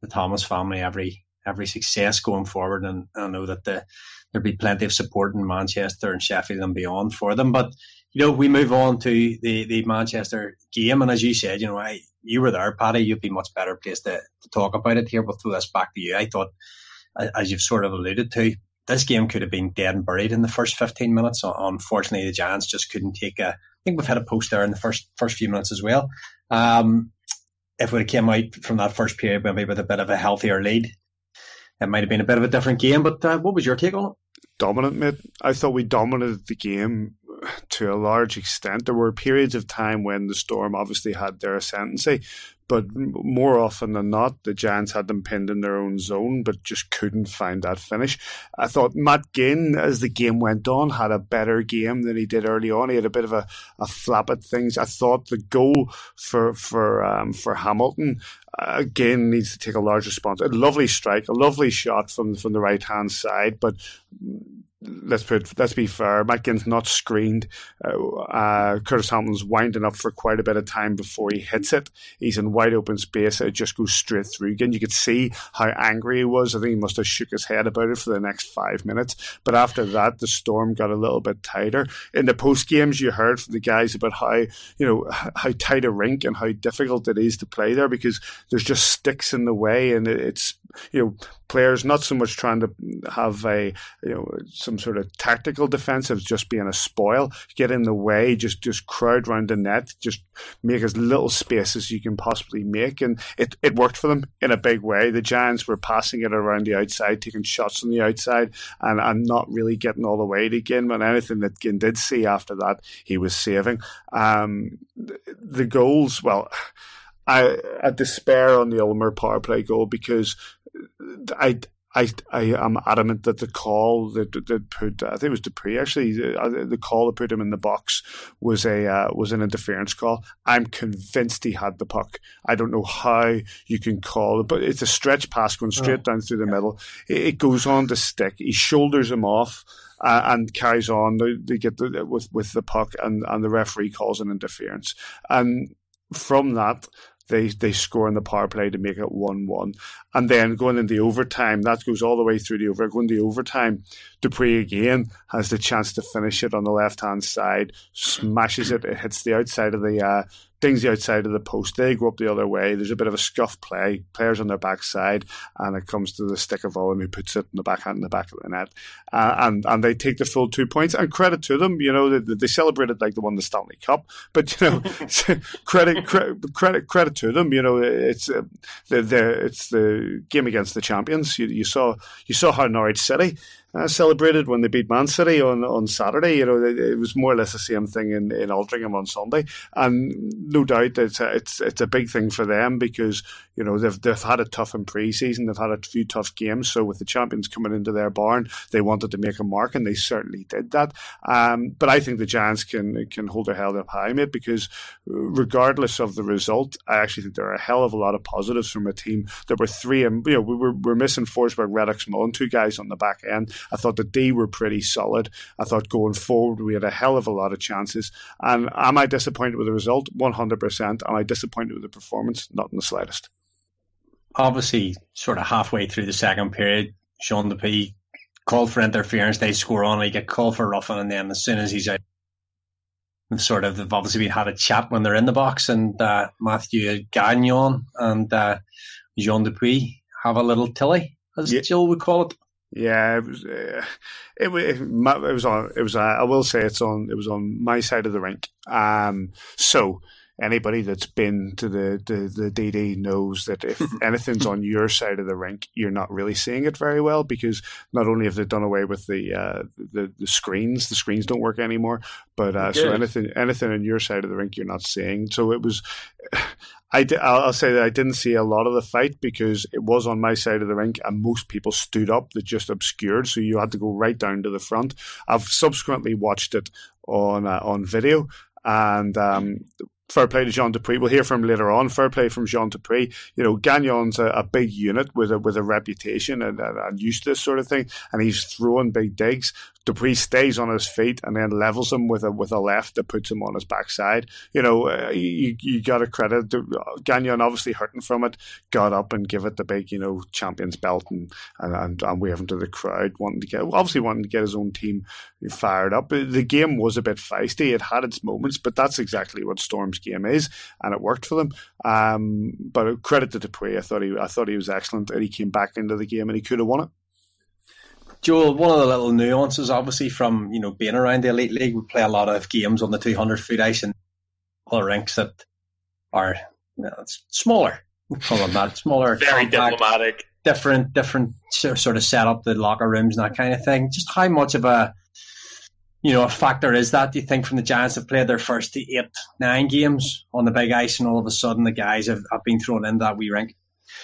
[SPEAKER 2] the Thomas family every every success going forward, and I know that the there'll be plenty of support in Manchester and Sheffield and beyond for them. But you know, we move on to the, the Manchester game, and as you said, you know, I, you were there, Paddy. You'd be much better placed to, to talk about it here. But throw this back to you. I thought, as you've sort of alluded to, this game could have been dead and buried in the first 15 minutes. Unfortunately, the Giants just couldn't take a. I think we've had a post there in the first first few minutes as well. Um, if we came out from that first period maybe with a bit of a healthier lead, it might have been a bit of a different game. But uh, what was your take on it?
[SPEAKER 1] Dominant, mate. I thought we dominated the game to a large extent. There were periods of time when the Storm obviously had their ascendancy, but more often than not, the Giants had them pinned in their own zone, but just couldn't find that finish. I thought Matt Ginn, as the game went on, had a better game than he did early on. He had a bit of a, a flap at things. I thought the goal for for um, for Hamilton uh, again needs to take a large response. A lovely strike, a lovely shot from from the right hand side, but let's put let's be fair. Matt Ginn's not screened. Uh, uh, Curtis Hamilton's winding up for quite a bit of time before he hits it. He's in wide open space. It just goes straight through. Again, you could see how angry he was. I think he must have shook his head about it for the next five minutes. But after that, the storm got a little bit tighter. In the post games, you heard from the guys about how you know how tight a rink and how difficult it is to play there because there's just sticks in the way, and it's you know players not so much trying to have a you know some sort of tactical defensive, just being a spoil, get in the way, just just crowd around the net, just make as little space as you can possibly make, and it it worked for them in a big way. The Giants were passing it around the outside, taking shots on the outside, and and not really getting all the way to Ginn. But anything that Ginn did see after that, he was saving. Um, the goals, well. I, I despair on the Ulmer power play goal because I I I am adamant that the call that, that put I think it was Dupuy actually the, the, call that put him in the box was a uh, was an interference call. I'm convinced he had the puck. I don't know how you can call it, but it's a stretch pass going straight oh, down through the middle. It, it, goes on to stick. He shoulders him off. Uh, and carries on. They, they get the, with with the puck, and, and the referee calls an interference. And from that, they they score in the power play to make it one one, and then going into overtime, that goes all the way through the over. Going to overtime, Dupuy again has the chance to finish it on the left hand side, smashes it, it hits the outside of the uh, things the outside of the post. They go up the other way. There's a bit of a scuff play. Players on their backside, and it comes to the stick of Owen who puts it in the backhand in the back of the net, uh, and and they take the full two points. And credit to them, you know, they, they celebrated like they won the Stanley Cup. But you know, credit, credit credit credit to them. You know, it's uh, the, the it's the game against the champions. You, you saw you saw how Norwich City uh, celebrated when they beat Man City on, on Saturday. You know, it, it, was more or less the same thing in, in Altrincham on Sunday, and no doubt it's a, it's it's a big thing for them because you know they've they've had a tough in pre-season, they've had a few tough games. So with the champions coming into their barn, they wanted to make a mark, and they certainly did that. Um, but I think the Giants can can hold their head up high, mate, because regardless of the result, I actually think there are a hell of a lot of positives from a team that were three and you know we were we're missing Forsberg, Reddox, Mullen, two guys on the back end I thought the D were pretty solid. I thought going forward we had a hell of a lot of chances. And am I disappointed with the result? 100%. Am I disappointed with the performance? Not in the slightest.
[SPEAKER 2] Obviously, sort of halfway through the second period, Jean Dupuy called for interference. They score on. He get called for roughing, and then as soon as he's out, sort of they've obviously had a chat when they're in the box, and uh, Matthew Gagnon and uh, Jean Dupuy have a little tilly as yeah. Jill would call it.
[SPEAKER 1] Yeah, it was. Uh, it, it, it, was on. It was. Uh, I will say it's on. It was on my side of the rink. Um. So anybody that's been to the, the, the DD knows that if anything's on your side of the rink, you're not really seeing it very well because not only have they done away with the uh, the, the, screens, the screens don't work anymore, but uh, so anything anything on your side of the rink you're not seeing. So it was. I I'll say that I didn't see a lot of the fight because it was on my side of the rink and most people stood up that just obscured, so you had to go right down to the front. I've subsequently watched it on uh, on video, and um, fair play to Jean Dupuy. We'll hear from him later on. Fair play from Jean Dupuy. You know, Gagnon's a, a big unit with a with a reputation and, and, and used to this sort of thing, and he's throwing big digs. Du Preez stays on his feet and then levels him with a with a left that puts him on his backside. You know, uh, you you got to credit Gagnon obviously hurting from it, got up and give it the big you know champions belt and and and, and waving to the crowd, wanting to get obviously wanting to get his own team fired up. The game was a bit feisty. It had its moments, but that's exactly what Storm's game is, and it worked for them. Um, but credit to Dupuy. I thought he I thought he was excellent, and he came back into the game and he could have won it.
[SPEAKER 2] Joel, one of the little nuances, obviously, from you know being around the elite league, we play a lot of games on the 200 foot ice and other rinks that are you know, smaller. Call them that smaller,
[SPEAKER 3] very compact, diplomatic,
[SPEAKER 2] different, different sort of setup, the locker rooms and that kind of thing. Just how much of a you know a factor is that? Do you think from the Giants have played their first eight, nine games on the big ice, and all of a sudden the guys have, have been thrown in that wee rink?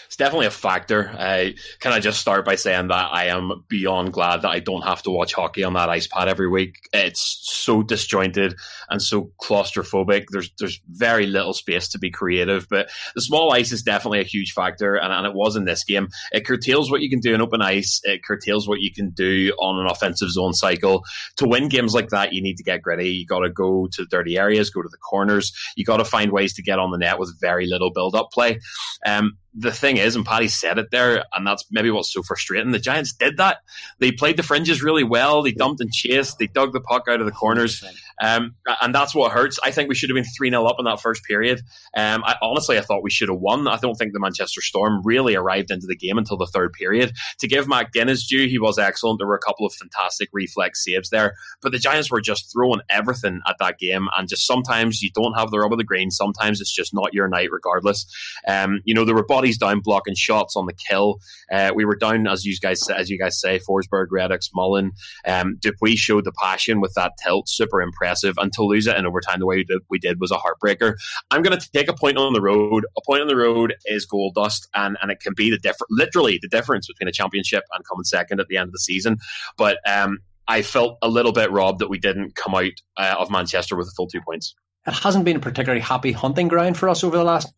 [SPEAKER 3] It's definitely a factor. Uh, can I just start by saying that I am beyond glad that I don't have to watch hockey on that ice pad every week. It's so disjointed and so claustrophobic. There's there's very little space to be creative, but the small ice is definitely a huge factor, and, and it was in this game. It curtails what you can do in open ice. It curtails what you can do on an offensive zone cycle. To win games like that, you need to get gritty. You got to go to dirty areas, go to the corners. You got to find ways to get on the net with very little build up play. Um, the thing is, and Paddy said it there, and that's maybe what's so frustrating. The Giants did that. They played the fringes really well. They dumped and chased. They dug the puck out of the corners. Um, and that's what hurts. I think we should have been 3 0 up in that first period. Um, I, honestly, I thought we should have won. I don't think the Manchester Storm really arrived into the game until the third period. To give Matt Guinness due, he was excellent. There were a couple of fantastic reflex saves there. But the Giants were just throwing everything at that game. And just sometimes you don't have the rub of the green. Sometimes it's just not your night, regardless. Um, you know, there were bodies down blocking shots on the kill. Uh, we were down, as you guys as you guys say, Forsberg, Reddox, Mullen. Um, Dupuy showed the passion with that tilt. Super impressive impressive. And to lose it in overtime the way we did, we did was a heartbreaker. I'm going to take a point on the road. A point on the road is gold dust, and, and it can be the different, literally the difference between a championship and coming second at the end of the season. But um, I felt a little bit robbed that we didn't come out uh, of Manchester with a full two points.
[SPEAKER 2] It hasn't been a particularly happy hunting ground for us over the last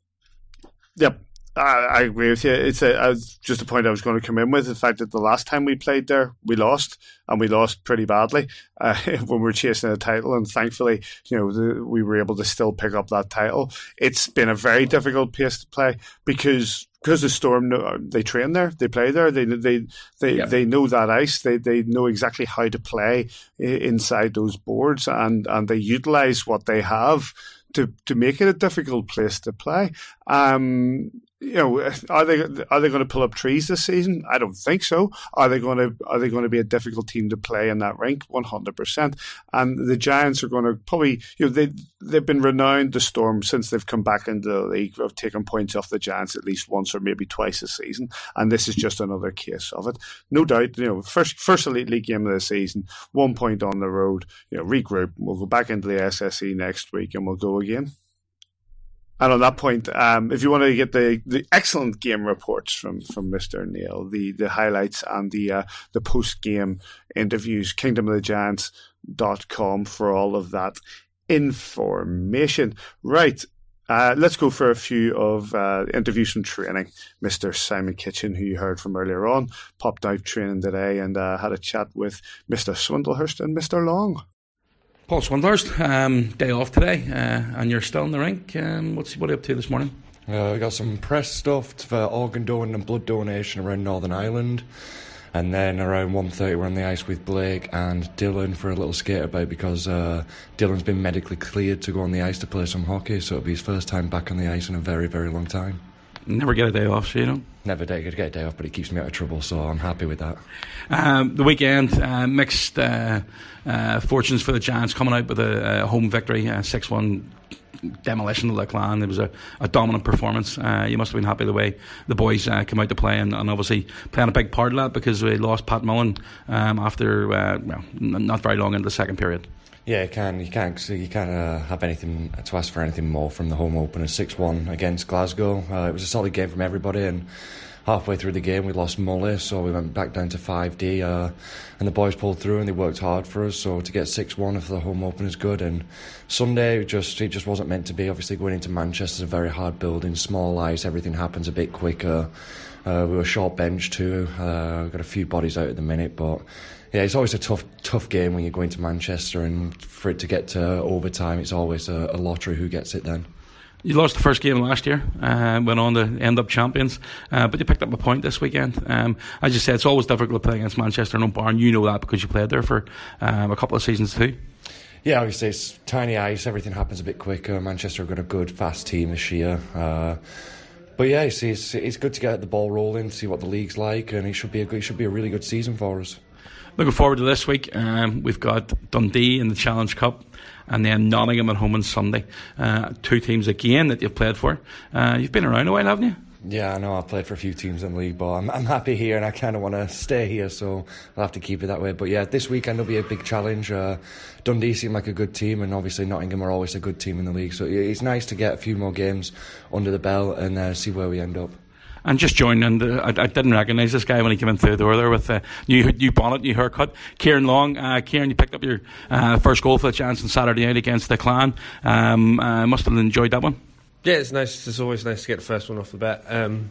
[SPEAKER 1] Yep. I, I agree with you. It's a, just a point I was going to come in with the fact that the last time we played there, we lost, and we lost pretty badly uh, when we were chasing a title. And thankfully, you know, the, we were able to still pick up that title. It's been a very difficult place to play because because the Storm they train there, they play there, they they they, yeah. they know that ice, they they know exactly how to play inside those boards, and and they utilize what they have to to make it a difficult place to play. Um, you know, are they are they going to pull up trees this season? I don't think so. Are they going to are they going to be a difficult team to play in that rink? One hundred percent. And the Giants are going to probably you know they they've been renowned the Storm since they've come back into the league of taking points off the Giants at least once or maybe twice a season. And this is just another case of it. No doubt. You know, first first elite league game of the season, one point on the road. You know, regroup. We'll go back into the SSE next week and we'll go again. And on that point, um, if you want to get the, the excellent game reports from, from Mr. Neil, the, the highlights and the uh, the post game interviews, kingdomofthegiants.com for all of that information. Right. Uh, let's go for a few of uh, interviews from training. Mr. Simon Kitchen, who you heard from earlier on, popped out training today and uh, had a chat with Mr. Swindlehurst and Mr. Long.
[SPEAKER 6] Paul Swindlehurst, um, day off today, uh, and you're still in the rink. Um, what's what are you up to this morning?
[SPEAKER 7] Uh, we got some press stuff for organ donation and blood donation around Northern Ireland. And then around 1.30 we're on the ice with Blake and Dylan for a little skate about because uh, Dylan's been medically cleared to go on the ice to play some hockey, so it'll be his first time back on the ice in a very, very long time.
[SPEAKER 6] Never get a day off, so you know.
[SPEAKER 7] Never day, get a day off, but it keeps me out of trouble, so I'm happy with that.
[SPEAKER 6] Um, the weekend, uh, mixed uh, uh, fortunes for the Giants coming out with a, a home victory, six one demolition of the clan. It was a, a dominant performance. Uh, you must have been happy the way the boys uh, came out to play, and, and, obviously playing a big part of that because we lost Pat Mullen um, after uh, well, not very long into the second period.
[SPEAKER 7] Yeah, you can. You can't. You can't uh, have anything to ask for anything more from the home opener. Six one against Glasgow. Uh, it was a solid game from everybody, and halfway through the game we lost Mully, so we went back down to five D. Uh, and the boys pulled through and they worked hard for us. So to get six one for the home opener is good. And Sunday just it just wasn't meant to be. Obviously going into Manchester is a very hard building, small ice, everything happens a bit quicker. Uh, we were short bench too. Uh, got a few bodies out at the minute, but yeah, it's always a tough, tough game when you're going to Manchester, and for it to get to overtime, it's always a, a lottery who gets it then.
[SPEAKER 6] You lost the first game last year, uh, went on to end up champions, uh, but you picked up a point this weekend. Um, as you said, it's always difficult to play against Manchester and Barn. You know that because you played there for um, a couple of seasons too.
[SPEAKER 7] Yeah, obviously it's tiny ice. Everything happens a bit quicker. Manchester have got a good, fast team this year. Uh, but yeah, it's, it's, it's good to get the ball rolling, see what the league's like, and it should be a good, it should be a really good season for us.
[SPEAKER 6] Looking forward to this week. Um, we've got Dundee in the Challenge Cup and then Nottingham at home on Sunday. Uh, two teams again that you've played for. Uh, you've been around a while, haven't you?
[SPEAKER 7] Yeah, I know. I've played for a few teams in the league, but I'm, I'm happy here and I kind of want to stay here, so I'll have to keep it that way. But yeah, this weekend will be a big challenge. Uh, Dundee seem like a good team, and obviously Nottingham are always a good team in the league, so it's nice to get a few more games under the belt and uh, see where we end up
[SPEAKER 6] and just joined. Uh, I, I, didn't recognise this guy when he came in through the door there with a new new bonnet, new haircut. Ciaran Long, uh, Ciaran, you picked up your uh, first goal for the chance on Saturday night against the Clan. Um, uh, must have enjoyed that one.
[SPEAKER 8] Yeah, it's nice. It's always nice to get the first one off the bat. Um,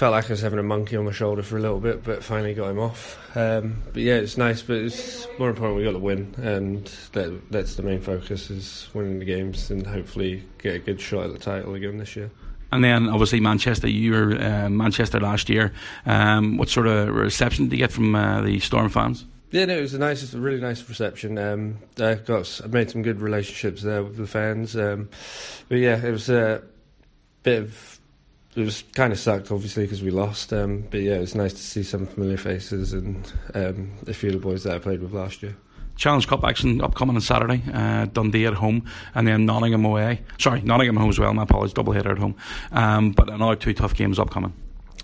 [SPEAKER 8] felt like I was having a monkey on my shoulder for a little bit, but finally got him off. Um, but yeah, it's nice. But it's more important we got the win, and that, that's the main focus is winning the games and hopefully get a good shot at the title again this year.
[SPEAKER 6] And then obviously Manchester, you were uh, Manchester last year. Um, what sort of reception did you get from uh, the Storm fans?
[SPEAKER 8] Yeah, no, it was a nice, a really nice reception. Um, I got, I made some good relationships there with the fans. Um, but yeah, it was a bit of, it was kind of sucked obviously because we lost. Um, but yeah, it was nice to see some familiar faces and um, a few of the boys that I played with last year.
[SPEAKER 6] Challenge Cup action upcoming on Saturday. Uh, Dundee at home, and then Nottingham away. Sorry, Nottingham home as well. My apologies, double header at home. Um, but another two tough games upcoming.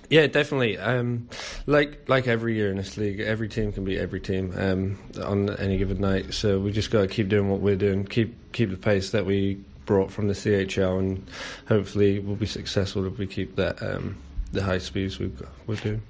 [SPEAKER 8] Yeah, definitely. Um, like like every year in this league, every team can beat every team um, on any given night. So we just got to keep doing what we're doing, keep keep the pace that we brought from the CHL, and hopefully we'll be successful if we keep that um, the high speeds we've got, we're doing.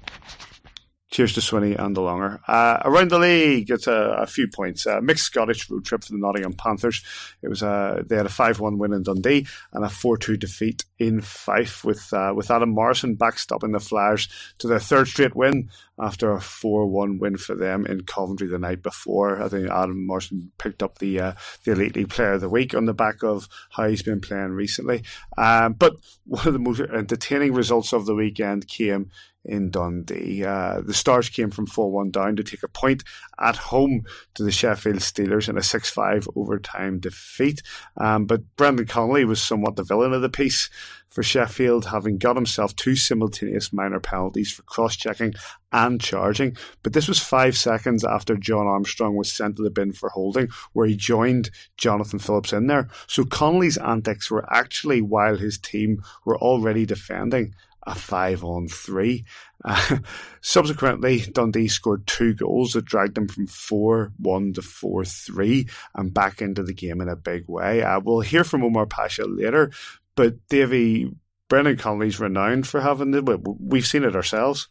[SPEAKER 1] Cheers to Swinney and the Longer. Uh, around the league, it's a, a few points. Uh, mixed Scottish road trip for the Nottingham Panthers. It was a, they had a 5 1 win in Dundee and a 4 2 defeat in Fife, with, uh, with Adam Morrison backstopping the Flyers to their third straight win after a 4 1 win for them in Coventry the night before. I think Adam Morrison picked up the, uh, the Elite League Player of the Week on the back of how he's been playing recently. Um, but one of the most entertaining results of the weekend came in Dundee. Uh, the Stars came from 4 1 down to take a point at home to the Sheffield Steelers in a 6 5 overtime defeat. Um, but Brendan Connolly was somewhat the villain of the piece for Sheffield, having got himself two simultaneous minor penalties for cross checking and charging. But this was five seconds after John Armstrong was sent to the bin for holding, where he joined Jonathan Phillips in there. So Connolly's antics were actually while his team were already defending a five on three. Uh, subsequently, Dundee scored two goals that dragged them from 4 1 to 4 3 and back into the game in a big way. Uh, we'll hear from Omar Pacha later, but Davy, Brendan Connolly's renowned for having the. We've seen it ourselves.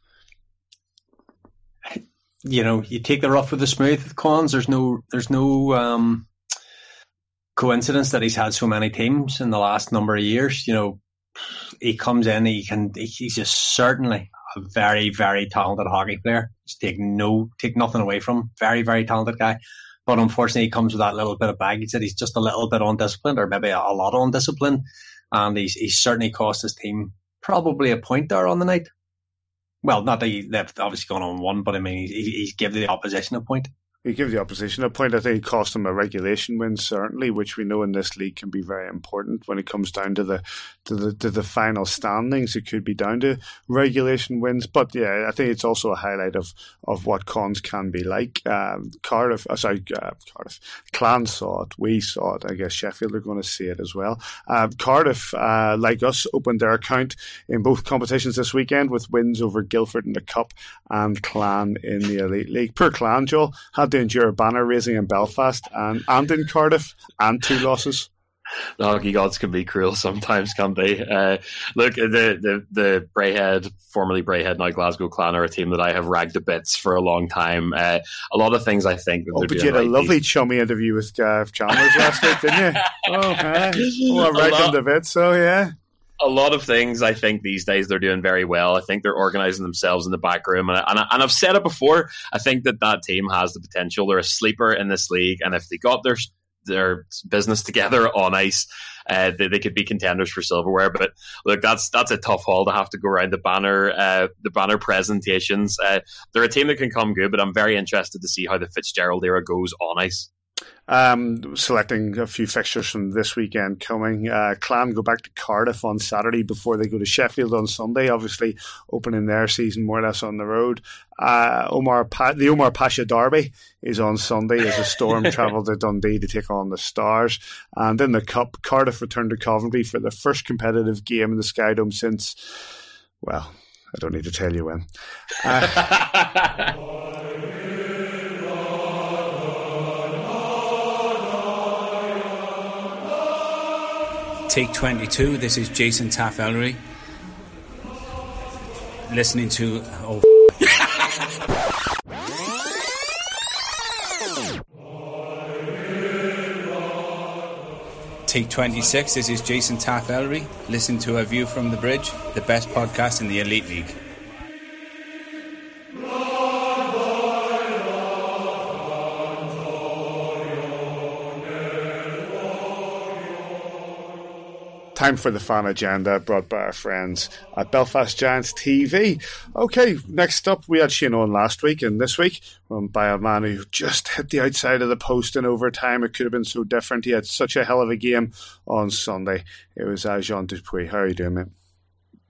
[SPEAKER 2] You know, you take the rough with the smooth Cons. There's no, there's no um, coincidence that he's had so many teams in the last number of years. You know, he comes in, he can, he's just certainly a very, very talented hockey player. Just take no, take nothing away from him. Very, very talented guy. But unfortunately, he comes with that little bit of baggage that he's just a little bit undisciplined, or maybe a, lot undisciplined. And he's, he's certainly cost his team probably a point there on the night. Well, not that he, they've obviously gone on one, but I mean, he's, he's given the opposition a point.
[SPEAKER 1] He give the opposition a point. I think it cost them a regulation win, certainly, which we know in this league can be very important when it comes down to the to the to the final standings. It could be down to regulation wins, but yeah, I think it's also a highlight of of what cons can be like. Um, Cardiff, uh, sorry, uh, Cardiff, Clan saw it, we saw it. I guess Sheffield are going to see it as well. Uh, Cardiff, like us, opened their account in both competitions this weekend with wins over Guildford in the Cup and Clan in the Elite League. Per Clan, Joel had to endure banner raising in Belfast and, and in Cardiff and two losses.
[SPEAKER 3] The hockey gods can be cruel sometimes, can't they? Uh, look, the the the Braehead, formerly Braehead, now Glasgow Clan, are a team that I have ragged to bits for a long time. Uh, a lot of things I think.
[SPEAKER 1] Oh, but you had a lovely chummy interview with Gav Chalmers last week, didn't you? Oh, hi. Oh, I ragged him to bits, so yeah
[SPEAKER 3] a lot of things I think these days they're doing very well. I think they're organizing themselves in the back room, and, and, and I've said it before. I think that that team has the potential. They're a sleeper in this league, and if they got their their business together on ice, uh, they, they, could be contenders for silverware. But look, that's that's a tough haul to have to go around the banner uh, the banner presentations. Uh, they're a team that can come good, but I'm very interested to see how the Fitzgerald era goes on ice.
[SPEAKER 1] Um, selecting a few fixtures from this weekend coming. Uh, Clan go back to Cardiff on Saturday before they go to Sheffield on Sunday. Obviously, opening their season more or less on the road. Uh, Omar pa- the Omar Pacha Derby is on Sunday as the Storm travel to Dundee to take on the Stars. And in the Cup, Cardiff return to Coventry for the first competitive game in the Skydome since, well, I don't need to tell you when. Uh,
[SPEAKER 9] Take 22. This is Jason Taff Ellery. Listening to. Oh. Take 26. This is Jason Taff Ellery. Listen to A View from the Bridge, the best podcast in the Elite League.
[SPEAKER 1] Time for the fan agenda brought by our friends at Belfast Giants TV. Okay, next up, we had Shane Owen last week, and this week, run by a man who just hit the outside of the post in overtime. It could have been so different. He had such a hell of a game on Sunday. It was uh, Jean Dupuy. How are you doing, mate?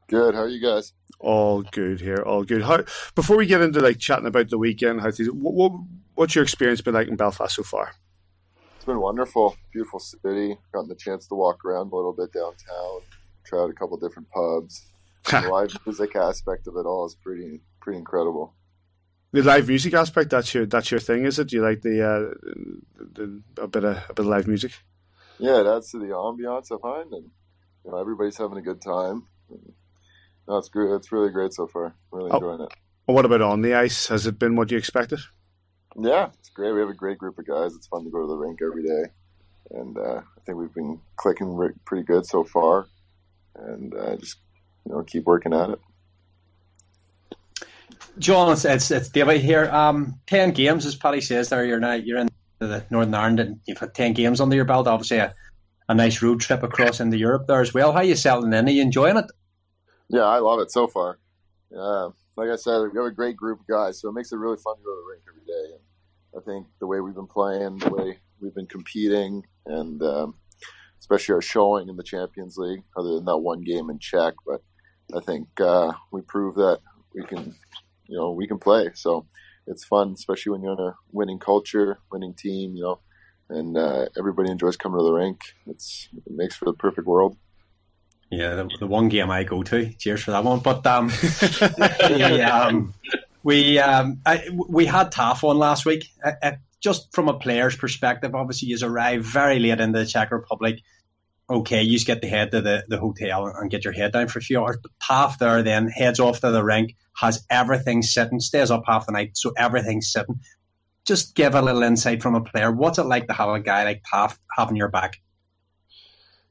[SPEAKER 10] Good. How are you guys?
[SPEAKER 1] All good here. All good. How, before we get into like chatting about the weekend, how what, what, what's your experience been like in Belfast so far?
[SPEAKER 10] Been wonderful. Beautiful city. Gotten the chance to walk around a little bit downtown. Try out a couple different pubs. the live music aspect of it all is pretty pretty incredible.
[SPEAKER 1] The live music aspect that's your that's your thing, is it? Do you like the, uh, the a bit of a bit of live music?
[SPEAKER 10] Yeah, it adds to the ambiance I find, and you know everybody's having a good time. no, it's great. It's really great so far. Really oh. enjoying it.
[SPEAKER 1] Well, what about on the ice? Has it been what you expected?
[SPEAKER 10] Yeah, it's great. We have a great group of guys. It's fun to go to the rink every day, and uh, I think we've been clicking pretty good so far, and uh, just you know keep working at it.
[SPEAKER 2] John, it's it's, it's David here. Um, ten games, as Paddy says, there you're now you're in the Northern Ireland, and you've had ten games under your belt. Obviously, a, a nice road trip across into Europe there as well. How are you settling in? Are you enjoying it?
[SPEAKER 10] Yeah, I love it so far. Yeah, like I said, we have a great group of guys, so it makes it really fun to go to the rink every day. And I think the way we've been playing, the way we've been competing, and um, especially our showing in the Champions League, other than that one game in Czech, but I think uh, we proved that we can, you know, we can play. So it's fun, especially when you're in a winning culture, winning team, you know, and uh, everybody enjoys coming to the rink. It's it makes for the perfect world.
[SPEAKER 2] Yeah, the, the, one game I go to. Cheers for that one. But um, yeah, um, we um, I, we had Taff on last week. Uh, uh, just from a player's perspective, obviously, you arrive very late in the Czech Republic. Okay, you just get to head to the, the hotel and get your head down for a few hours. But Taff there then heads off to the rink, has everything sitting, stays up half the night, so everything's sitting. Just give a little insight from a player. What's it like to have a guy like Taff having your back?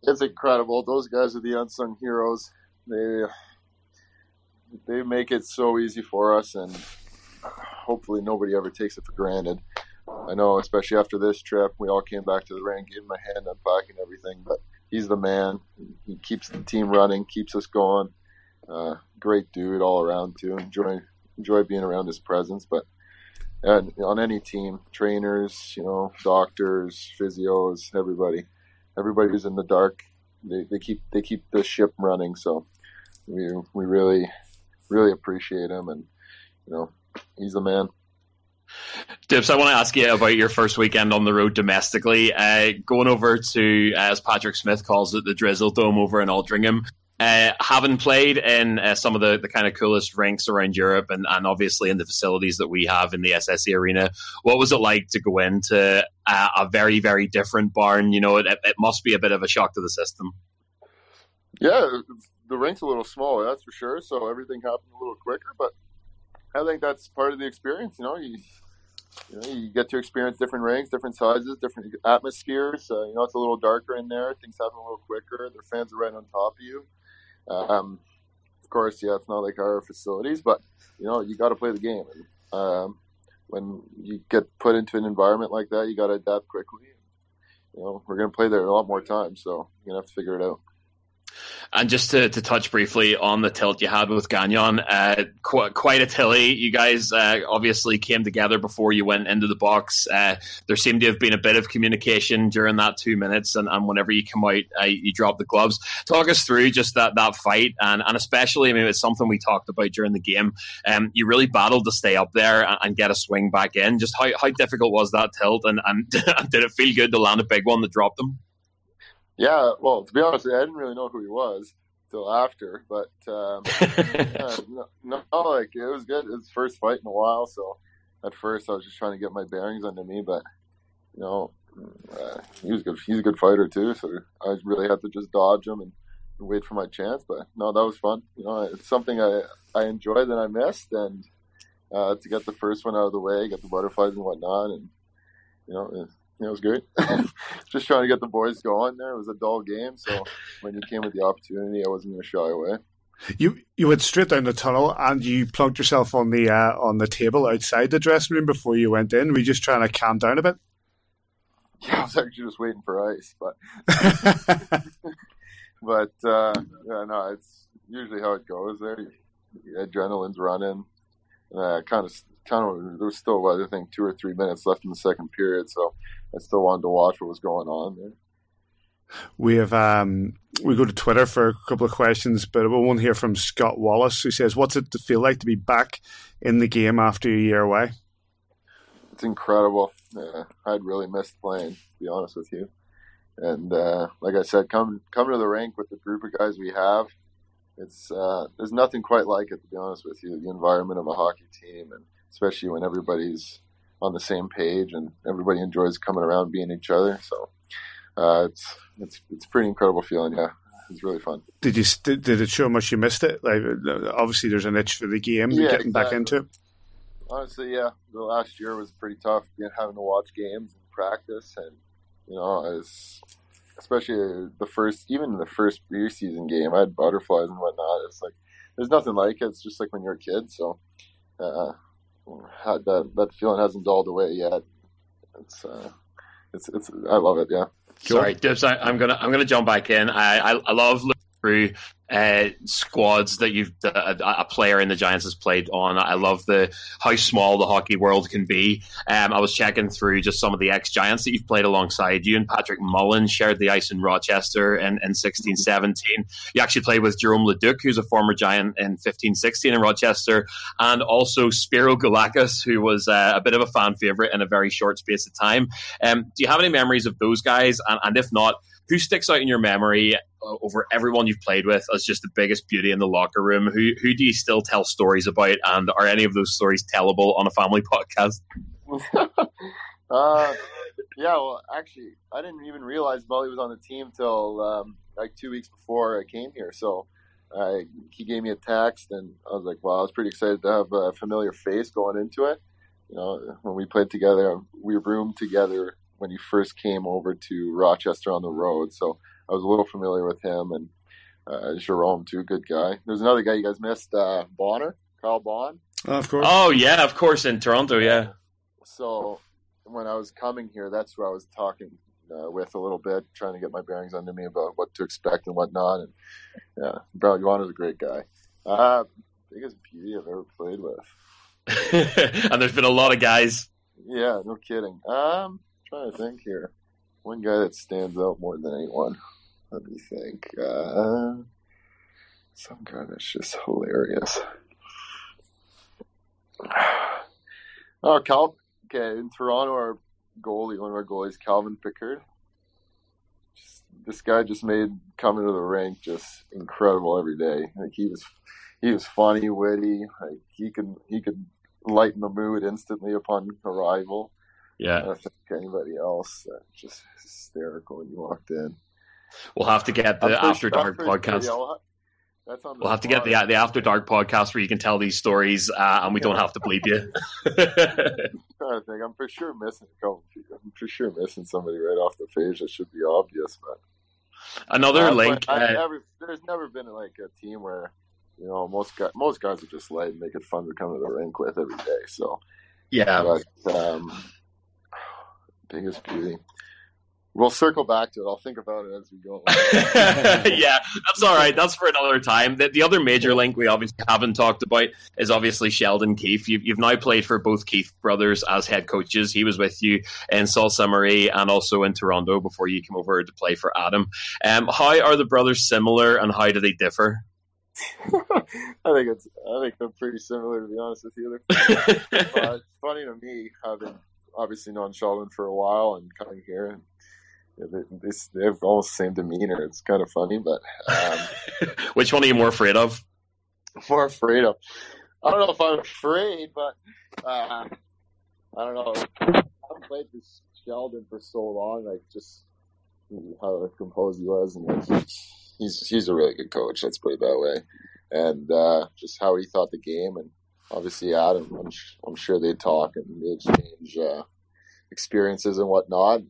[SPEAKER 10] It's incredible. Those guys are the unsung heroes. They they make it so easy for us, and hopefully nobody ever takes it for granted. I know, especially after this trip, we all came back to the ring, gave him a hand unpacking everything, but he's the man. He keeps the team running, keeps us going. Uh, great dude all around too. Enjoy enjoy being around his presence, but and on any team, trainers, you know, doctors, physios, everybody, everybody who's in the dark, they, they keep they keep the ship running. So we we really really appreciate him, and you know, he's the man.
[SPEAKER 3] Dips, I want to ask you about your first weekend on the road domestically. Uh, going over to, as Patrick Smith calls it, the Drizzle Dome over in Altrincham. Uh, having played in uh, some of the, the kind of coolest rinks around Europe and, and obviously in the facilities that we have in the SSE arena, what was it like to go into a, a very, very different barn? You know, it, it must be a bit of a shock to the system.
[SPEAKER 10] Yeah, the rink's a little smaller, that's for sure. So everything happened a little quicker, but I think that's part of the experience. You know, you, you, know, you get to experience different rinks, different sizes, different atmospheres. Uh, you know, it's a little darker in there. Things happen a little quicker. The fans are right on top of you. Um, of course, yeah, it's not like our facilities, but you know, you got to play the game. And, um, when you get put into an environment like that, you got to adapt quickly. You know, we're going to play there a lot more times, so you're going to have to figure it out.
[SPEAKER 3] And just to, to touch briefly on the tilt you had with Gagnon, uh, qu- quite a tilly. You guys uh, obviously came together before you went into the box. Uh, there seemed to have been a bit of communication during that two minutes, and, and whenever you come out, uh, you drop the gloves. Talk us through just that, that fight, and, and especially, I mean, it's something we talked about during the game. Um, you really battled to stay up there and, and, get a swing back in. Just how, how difficult was that tilt, and, and did it feel good to land a big one that dropped them?
[SPEAKER 10] Yeah, well, to be honest, I didn't really know who he was till after, but um, yeah, no, no, like it was good. It was first fight in a while, so at first I was just trying to get my bearings under me, but you know, uh, he was good. He's a good fighter too, so I really had to just dodge him and, wait for my chance. But no, that was fun. You know, it's something I I enjoyed that I missed, and uh, to get the first one out of the way, get the butterflies and whatnot, and you know, it was great. Just trying to get the boys going there. It was a dull game, so when you came with the opportunity, I wasn't going to shy away.
[SPEAKER 1] You you went straight down the tunnel and you plunked yourself on the uh, on the table outside the dressing room before you went in. Were you just trying to calm down a bit?
[SPEAKER 10] Yeah, I was actually just waiting for ice, but but uh, yeah, no, it's usually how it goes. There, adrenaline's running. Uh, kind of kind of there was still what I think two or three minutes left in the second period, so I still wanted to watch what was going on there.
[SPEAKER 1] We have um, we go to Twitter for a couple of questions, but we won't hear from Scott Wallace who says, "What's it to feel like to be back in the game after a year away?"
[SPEAKER 10] It's incredible. Yeah, I'd really missed playing, to be honest with you. And uh, like I said, come come to the rink with the group of guys we have. It's uh, there's nothing quite like it, to be honest with you. The environment of a hockey team and especially when everybody's on the same page and everybody enjoys coming around being each other. So uh, it's it's it's pretty incredible feeling. Yeah, it's really fun.
[SPEAKER 1] Did you did, did it show much you missed it? Like obviously there's an itch for the game, yeah, getting exactly. back into it.
[SPEAKER 10] Honestly, yeah, the last year was pretty tough. Being Having to watch games and practice, and you know, as especially the first, even the first preseason game, I had butterflies and whatnot. It's like there's nothing like it. It's just like when you're a kid. So uh, that that feeling hasn't dulled away yet. It's uh, it's it's I love it. Yeah.
[SPEAKER 3] Sorry, Dibs. I, am gonna I'm gonna jump back in. I I, I love looking through uh, squads that you've a, a, player in the Giants has played on. I love the how small the hockey world can be. Um, I was checking through just some of the ex Giants that you've played alongside. You and Patrick Mullen shared the ice in Rochester in, in 16 17. You actually played with Jerome Leduc, who's a former Giant in fifteen sixteen in Rochester, and also Spiro Goulakis, who was uh, a bit of a fan favorite in a very short space of time. Um, do you have any memories of those guys? And, and if not, who sticks out in your memory uh, over everyone you've played with as just the biggest beauty in the locker room? Who who do you still tell stories about, and are any of those stories tellable on a family podcast?
[SPEAKER 10] uh, yeah, well, actually, I didn't even realize Bully was on the team till um, like two weeks before I came here. So uh, he gave me a text, and I was like, "Wow!" I was pretty excited to have a familiar face going into it. You know, when we played together, we roomed together when he first came over to Rochester on the road. So I was a little familiar with him and uh, Jerome too, good guy. There's another guy you guys missed, uh, Bonner, Kyle Baun.
[SPEAKER 1] Oh, of course.
[SPEAKER 3] Oh yeah, of course in Toronto, yeah.
[SPEAKER 10] So when I was coming here, that's who I was talking uh, with a little bit, trying to get my bearings under me about what to expect and whatnot. And yeah, Bonner's a great guy. Uh, biggest beauty I've ever played with.
[SPEAKER 3] and there's been a lot of guys.
[SPEAKER 10] Yeah, no kidding. Um, trying to think here. One guy that stands out more than anyone. Let me think. Uh, some guy that's just hilarious. Oh, Cal. Okay, in Toronto, our goalie, one of our goalies, Calvin Pickard. Just, this guy just made coming to the rink just incredible every day. Like he was, he was funny, witty. Like he could, he could lighten the mood instantly upon arrival.
[SPEAKER 3] Yeah.
[SPEAKER 10] I don't think anybody else uh, just hysterical when you walked in.
[SPEAKER 3] We'll have to get the After Dark podcast.
[SPEAKER 10] That's on
[SPEAKER 3] we'll have to get the the After Dark podcast where you can tell these stories uh, and we don't have to bleep you.
[SPEAKER 10] I think I'm for sure missing a couple people. I'm for sure missing somebody right off the page that should be obvious, but
[SPEAKER 3] another uh, link.
[SPEAKER 10] Uh, never, there's never been like a team where you know most guys, most guys are just light and make it fun to come to the rink with every day. So
[SPEAKER 3] yeah,
[SPEAKER 10] but, um, biggest beauty. We'll circle back to it. I'll think about it as we go.
[SPEAKER 3] yeah, that's all right. That's for another time. The, the, other major link we obviously haven't talked about is obviously Sheldon Keefe. You've, you've now played for both Keefe brothers as head coaches. He was with you in Sault Ste. Marie and also in Toronto before you came over to play for Adam. Um, how are the brothers similar and how do they differ?
[SPEAKER 10] I think it's I think they're pretty similar to be honest with you. it's funny to me having obviously known Sheldon for a while and coming here and they, they have almost the same demeanor. It's kind of funny, but um,
[SPEAKER 3] which one are you more afraid of?
[SPEAKER 10] More afraid of. I don't know if I'm afraid, but uh, I don't know. I've played this Sheldon for so long, like just how composed he was, and he's he's a really good coach. Let's put it that way, and uh, just how he thought the game, and obviously Adam. I'm, I'm sure they talk and they exchange uh, experiences and whatnot.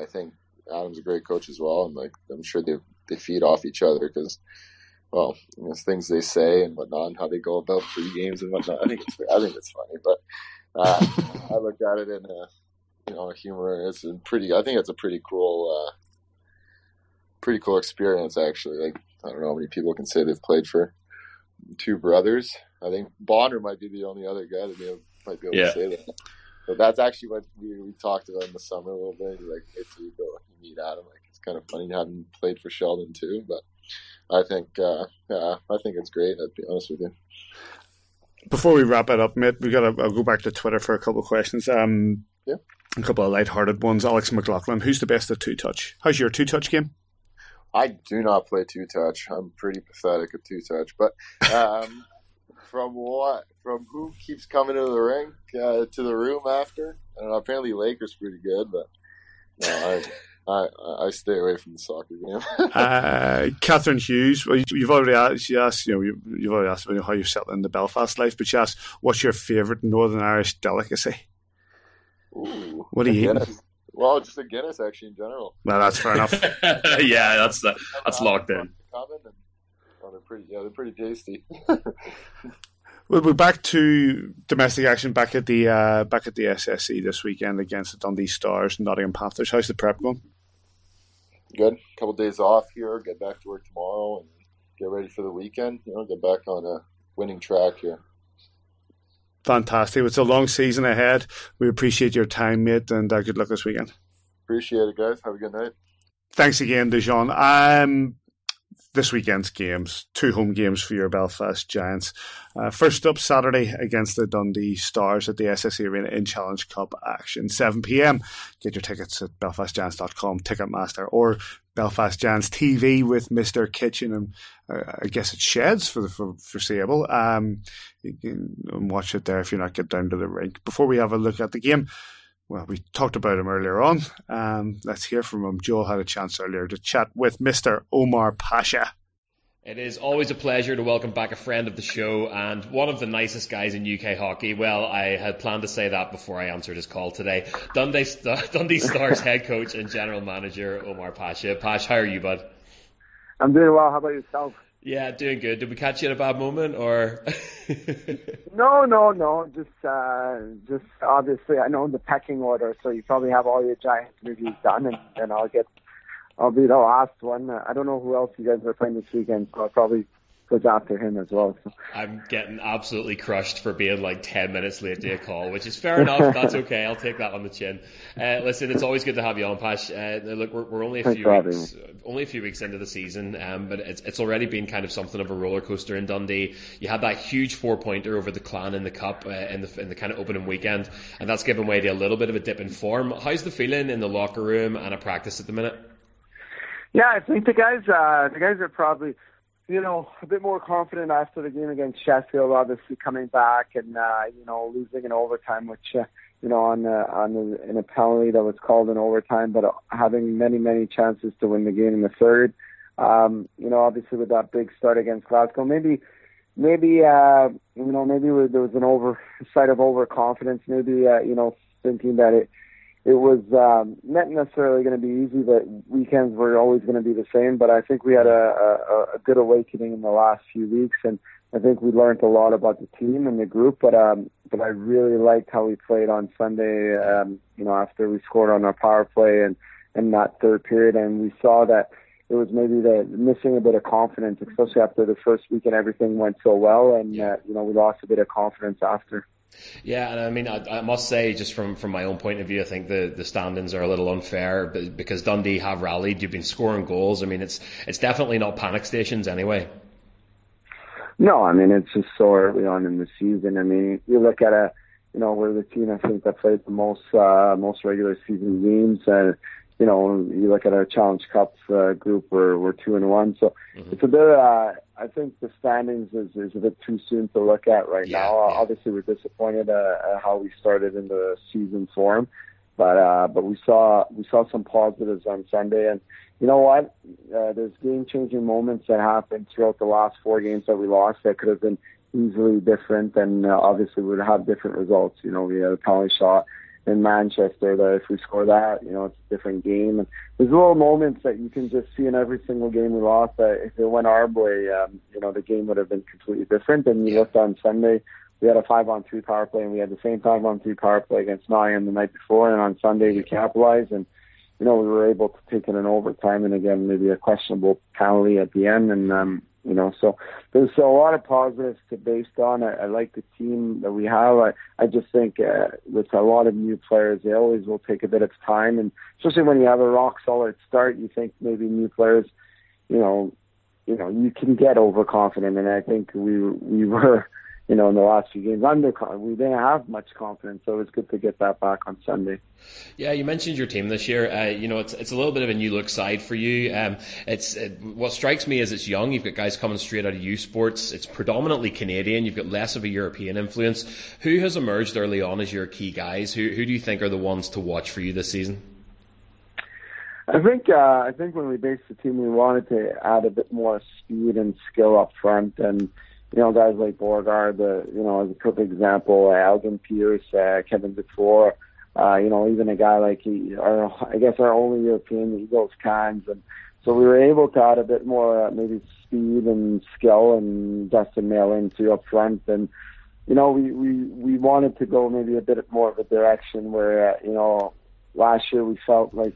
[SPEAKER 10] I think Adam's a great coach as well, and like I'm sure they they feed off each other because, well, you know, things they say and whatnot, and how they go about pre games and whatnot. I think it's I think it's funny, but uh, I look at it in a you know humor. It's a pretty. I think it's a pretty cool, uh, pretty cool experience actually. Like I don't know how many people can say they've played for two brothers. I think Bonner might be the only other guy that might be able
[SPEAKER 3] yeah.
[SPEAKER 10] to say that. But that's actually what we, we talked about in the summer a little bit. Like, if you go you meet Adam, like it's kind of funny having played for Sheldon too. But I think, uh, yeah, I think it's great. I'd be honest with you.
[SPEAKER 1] Before we wrap it up, mate, we got to I'll go back to Twitter for a couple of questions. Um,
[SPEAKER 10] yeah,
[SPEAKER 1] a couple of light-hearted ones. Alex McLaughlin, who's the best at two touch? How's your two touch game?
[SPEAKER 10] I do not play two touch. I'm pretty pathetic at two touch, but. Um, from what? From who keeps coming to the rink uh, to the room after? I don't know. Apparently, Lakers pretty good, but no, I, I I stay away from the soccer game.
[SPEAKER 1] uh, Catherine Hughes, well, you've already asked. She asked, you know, you, you've already asked about how you settle in the Belfast life, but she asked, "What's your favourite Northern Irish delicacy?"
[SPEAKER 10] Ooh,
[SPEAKER 1] what are you
[SPEAKER 10] Guinness.
[SPEAKER 1] Eating?
[SPEAKER 10] Well, just a Guinness, actually, in general.
[SPEAKER 1] Well, that's fair enough.
[SPEAKER 3] yeah, that's uh, that's locked in.
[SPEAKER 10] Oh, they're pretty. Yeah, they're pretty tasty.
[SPEAKER 1] we're back to domestic action back at the uh, back at the SSE this weekend against the Dundee Stars and Nottingham Panthers. How's the prep going?
[SPEAKER 10] Good. A couple of days off here. Get back to work tomorrow and get ready for the weekend. You know, get back on a winning track here.
[SPEAKER 1] Fantastic. It's a long season ahead. We appreciate your time, mate, and uh, good luck this weekend.
[SPEAKER 10] Appreciate it, guys. Have a good night.
[SPEAKER 1] Thanks again, Dujon. Um, this weekend's games, two home games for your Belfast Giants. Uh, first up, Saturday against the Dundee Stars at the SSE Arena in Challenge Cup action, 7 pm. Get your tickets at belfastgiants.com, Ticketmaster, or Belfast Giants TV with Mr. Kitchen and uh, I guess it sheds for the for, foreseeable. Um, you can watch it there if you're not get down to the rink. Before we have a look at the game, well, we talked about him earlier on. Um, let's hear from him. Joel had a chance earlier to chat with Mr. Omar Pacha.
[SPEAKER 11] It is always a pleasure to welcome back a friend of the show and one of the nicest guys in UK hockey. Well, I had planned to say that before I answered his call today. Dundee, St- Dundee Stars head coach and general manager Omar Pacha. Pash, how are you, bud?
[SPEAKER 12] I'm doing well. How about yourself?
[SPEAKER 11] Yeah, doing good. Did we catch you at a bad moment, or?
[SPEAKER 12] no, no, no. Just, uh, just obviously, I know the pecking order, so you probably have all your Giants interviews done, and then I'll get, I'll be the last one. I don't know who else you guys are playing this weekend, so I'll probably goes after him as well. So.
[SPEAKER 3] I'm getting absolutely crushed for being like 10 minutes late to a call, which is fair enough. That's okay. I'll take that on the chin. Uh, listen, it's always good to have you on, Pash. Uh, look, we're, we're only a
[SPEAKER 12] Thanks
[SPEAKER 3] few weeks, only a few weeks into the season, um, but it's, it's already been kind of something of a roller coaster in Dundee. You had that huge four pointer over the Clan in the Cup uh, in the in the kind of opening weekend, and that's given way to a little bit of a dip in form. How's the feeling in the locker room and at practice at the minute?
[SPEAKER 12] Yeah, I think the guys, uh, the guys are probably, you know, a bit more confident after the game against Sheffield. Obviously, coming back and uh, you know losing in overtime, which uh, you know on uh, on the, in a penalty that was called in overtime, but uh, having many many chances to win the game in the third. Um, you know, obviously with that big start against Glasgow, maybe maybe uh, you know maybe there was an oversight of overconfidence. Maybe uh, you know thinking that it it was um, not necessarily going to be easy, but weekends were always going to be the same. But I think we had a, a, a good awakening in the last few weeks, and I think we learned a lot about the team and the group. But um, but I really liked how we played on Sunday. Um, you know, after we scored on our power play and in that third period, and we saw that it was maybe the missing a bit of confidence, especially after the first week and everything went so well, and uh, you know we lost a bit of confidence after.
[SPEAKER 3] Yeah, and I mean, I, I must say, just from, from my own point of view, I think the, the standings are a little unfair because Dundee have rallied. You've been scoring goals. I mean, it's it's definitely not panic stations anyway.
[SPEAKER 12] No, I mean it's just so early on in the season. I mean, you look at a, you know, we're the team I think that played the most uh, most regular season games, and you know, you look at our Challenge Cup uh, group, we're we're two and one. So mm-hmm. it's a bit. Uh, I think the standings is, is a bit too soon to look at right
[SPEAKER 3] yeah,
[SPEAKER 12] now.
[SPEAKER 3] Yeah.
[SPEAKER 12] Obviously, we're disappointed uh, at how we started in the season form, but uh, but we saw we saw some positives on Sunday, and you know what? Uh, there's game changing moments that happened throughout the last four games that we lost that could have been easily different, and uh, obviously we would have different results. You know, we had a penalty shot in Manchester that if we score that, you know, it's a different game. And there's little moments that you can just see in every single game we lost that if it went our way, um, you know, the game would have been completely different. And you looked on Sunday, we had a five on three power play and we had the same five on three power play against Nottingham the night before. And on Sunday we capitalized and, you know, we were able to take it in overtime and again, maybe a questionable penalty at the end. And, um, you know, so there's a lot of positives to based on. I, I like the team that we have. I, I just think uh, with a lot of new players, they always will take a bit of time, and especially when you have a rock solid start, you think maybe new players, you know, you know, you can get overconfident, and I think we we were you know, in the last few games. Under we didn't have much confidence, so it was good to get that back on Sunday.
[SPEAKER 3] Yeah, you mentioned your team this year. Uh, you know, it's it's a little bit of a new look side for you. Um, it's it, what strikes me is it's young. You've got guys coming straight out of U Sports. It's predominantly Canadian. You've got less of a European influence. Who has emerged early on as your key guys? Who who do you think are the ones to watch for you this season?
[SPEAKER 12] I think uh, I think when we based the team, we wanted to add a bit more speed and skill up front and you know, guys like Borgard, the, you know, as a perfect example, Alvin Pierce, uh, Kevin Dufour, uh, you know, even a guy like, he, our, I guess our only European, Egils Kalns. And so we were able to add a bit more, uh, maybe speed and skill and Dustin Mail into up front. And, you know, we, we, we wanted to go maybe a bit more of a direction where, uh, you know, last year we felt like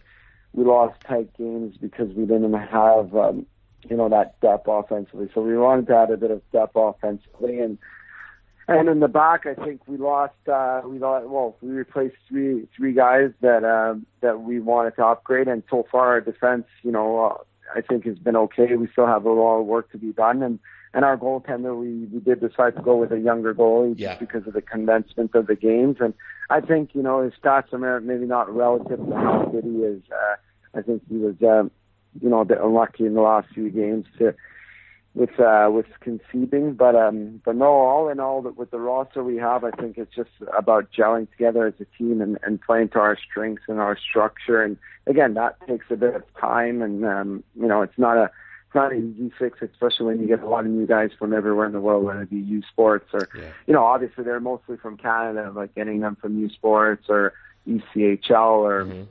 [SPEAKER 12] we lost tight games because we didn't have, um, you know, that depth offensively. So we wanted to add a bit of depth offensively and and in the back I think we lost uh we lost well, we replaced three three guys that um that we wanted to upgrade and so far our defense, you know, uh, I think has been okay. We still have a lot of work to be done and and our goaltender we, we did decide to go with a younger goalie
[SPEAKER 3] yeah.
[SPEAKER 12] just because of the condensement of the games and I think, you know, his stats are maybe not relative to how good he is. Uh I think he was um you know, a bit unlucky in the last few games to with uh with conceiving. But um but no, all in all that with the roster we have I think it's just about gelling together as a team and, and playing to our strengths and our structure and again that takes a bit of time and um you know it's not a it's not an easy fix, especially when you get a lot of new guys from everywhere in the world, whether it be U Sports or,
[SPEAKER 3] yeah.
[SPEAKER 12] you know, obviously they're mostly from Canada, like getting them from U Sports or ECHL or,
[SPEAKER 3] mm-hmm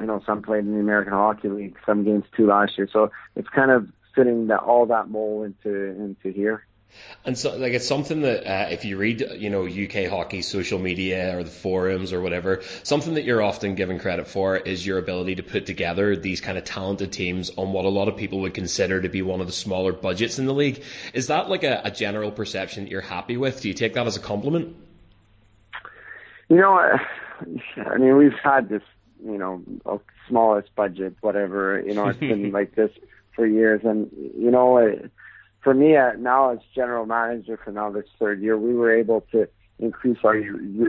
[SPEAKER 12] you know, some played in the American Hockey League, some games too last year. So it's kind of fitting that all that mold into into here.
[SPEAKER 3] And so, like, it's something that uh, if you read, you know, UK hockey social media or the forums or whatever, something that you're often given credit for is your ability to put together these kind of talented teams on what a lot of people would consider to be one of the smaller budgets in the league. Is that like a, a general perception that you're happy with? Do you take that as a compliment?
[SPEAKER 12] You know, I mean, we've had this, you know, smallest budget, whatever. You know, it's been like this for years, and you know. It, for me, uh, now as general manager for now this third year, we were able to increase our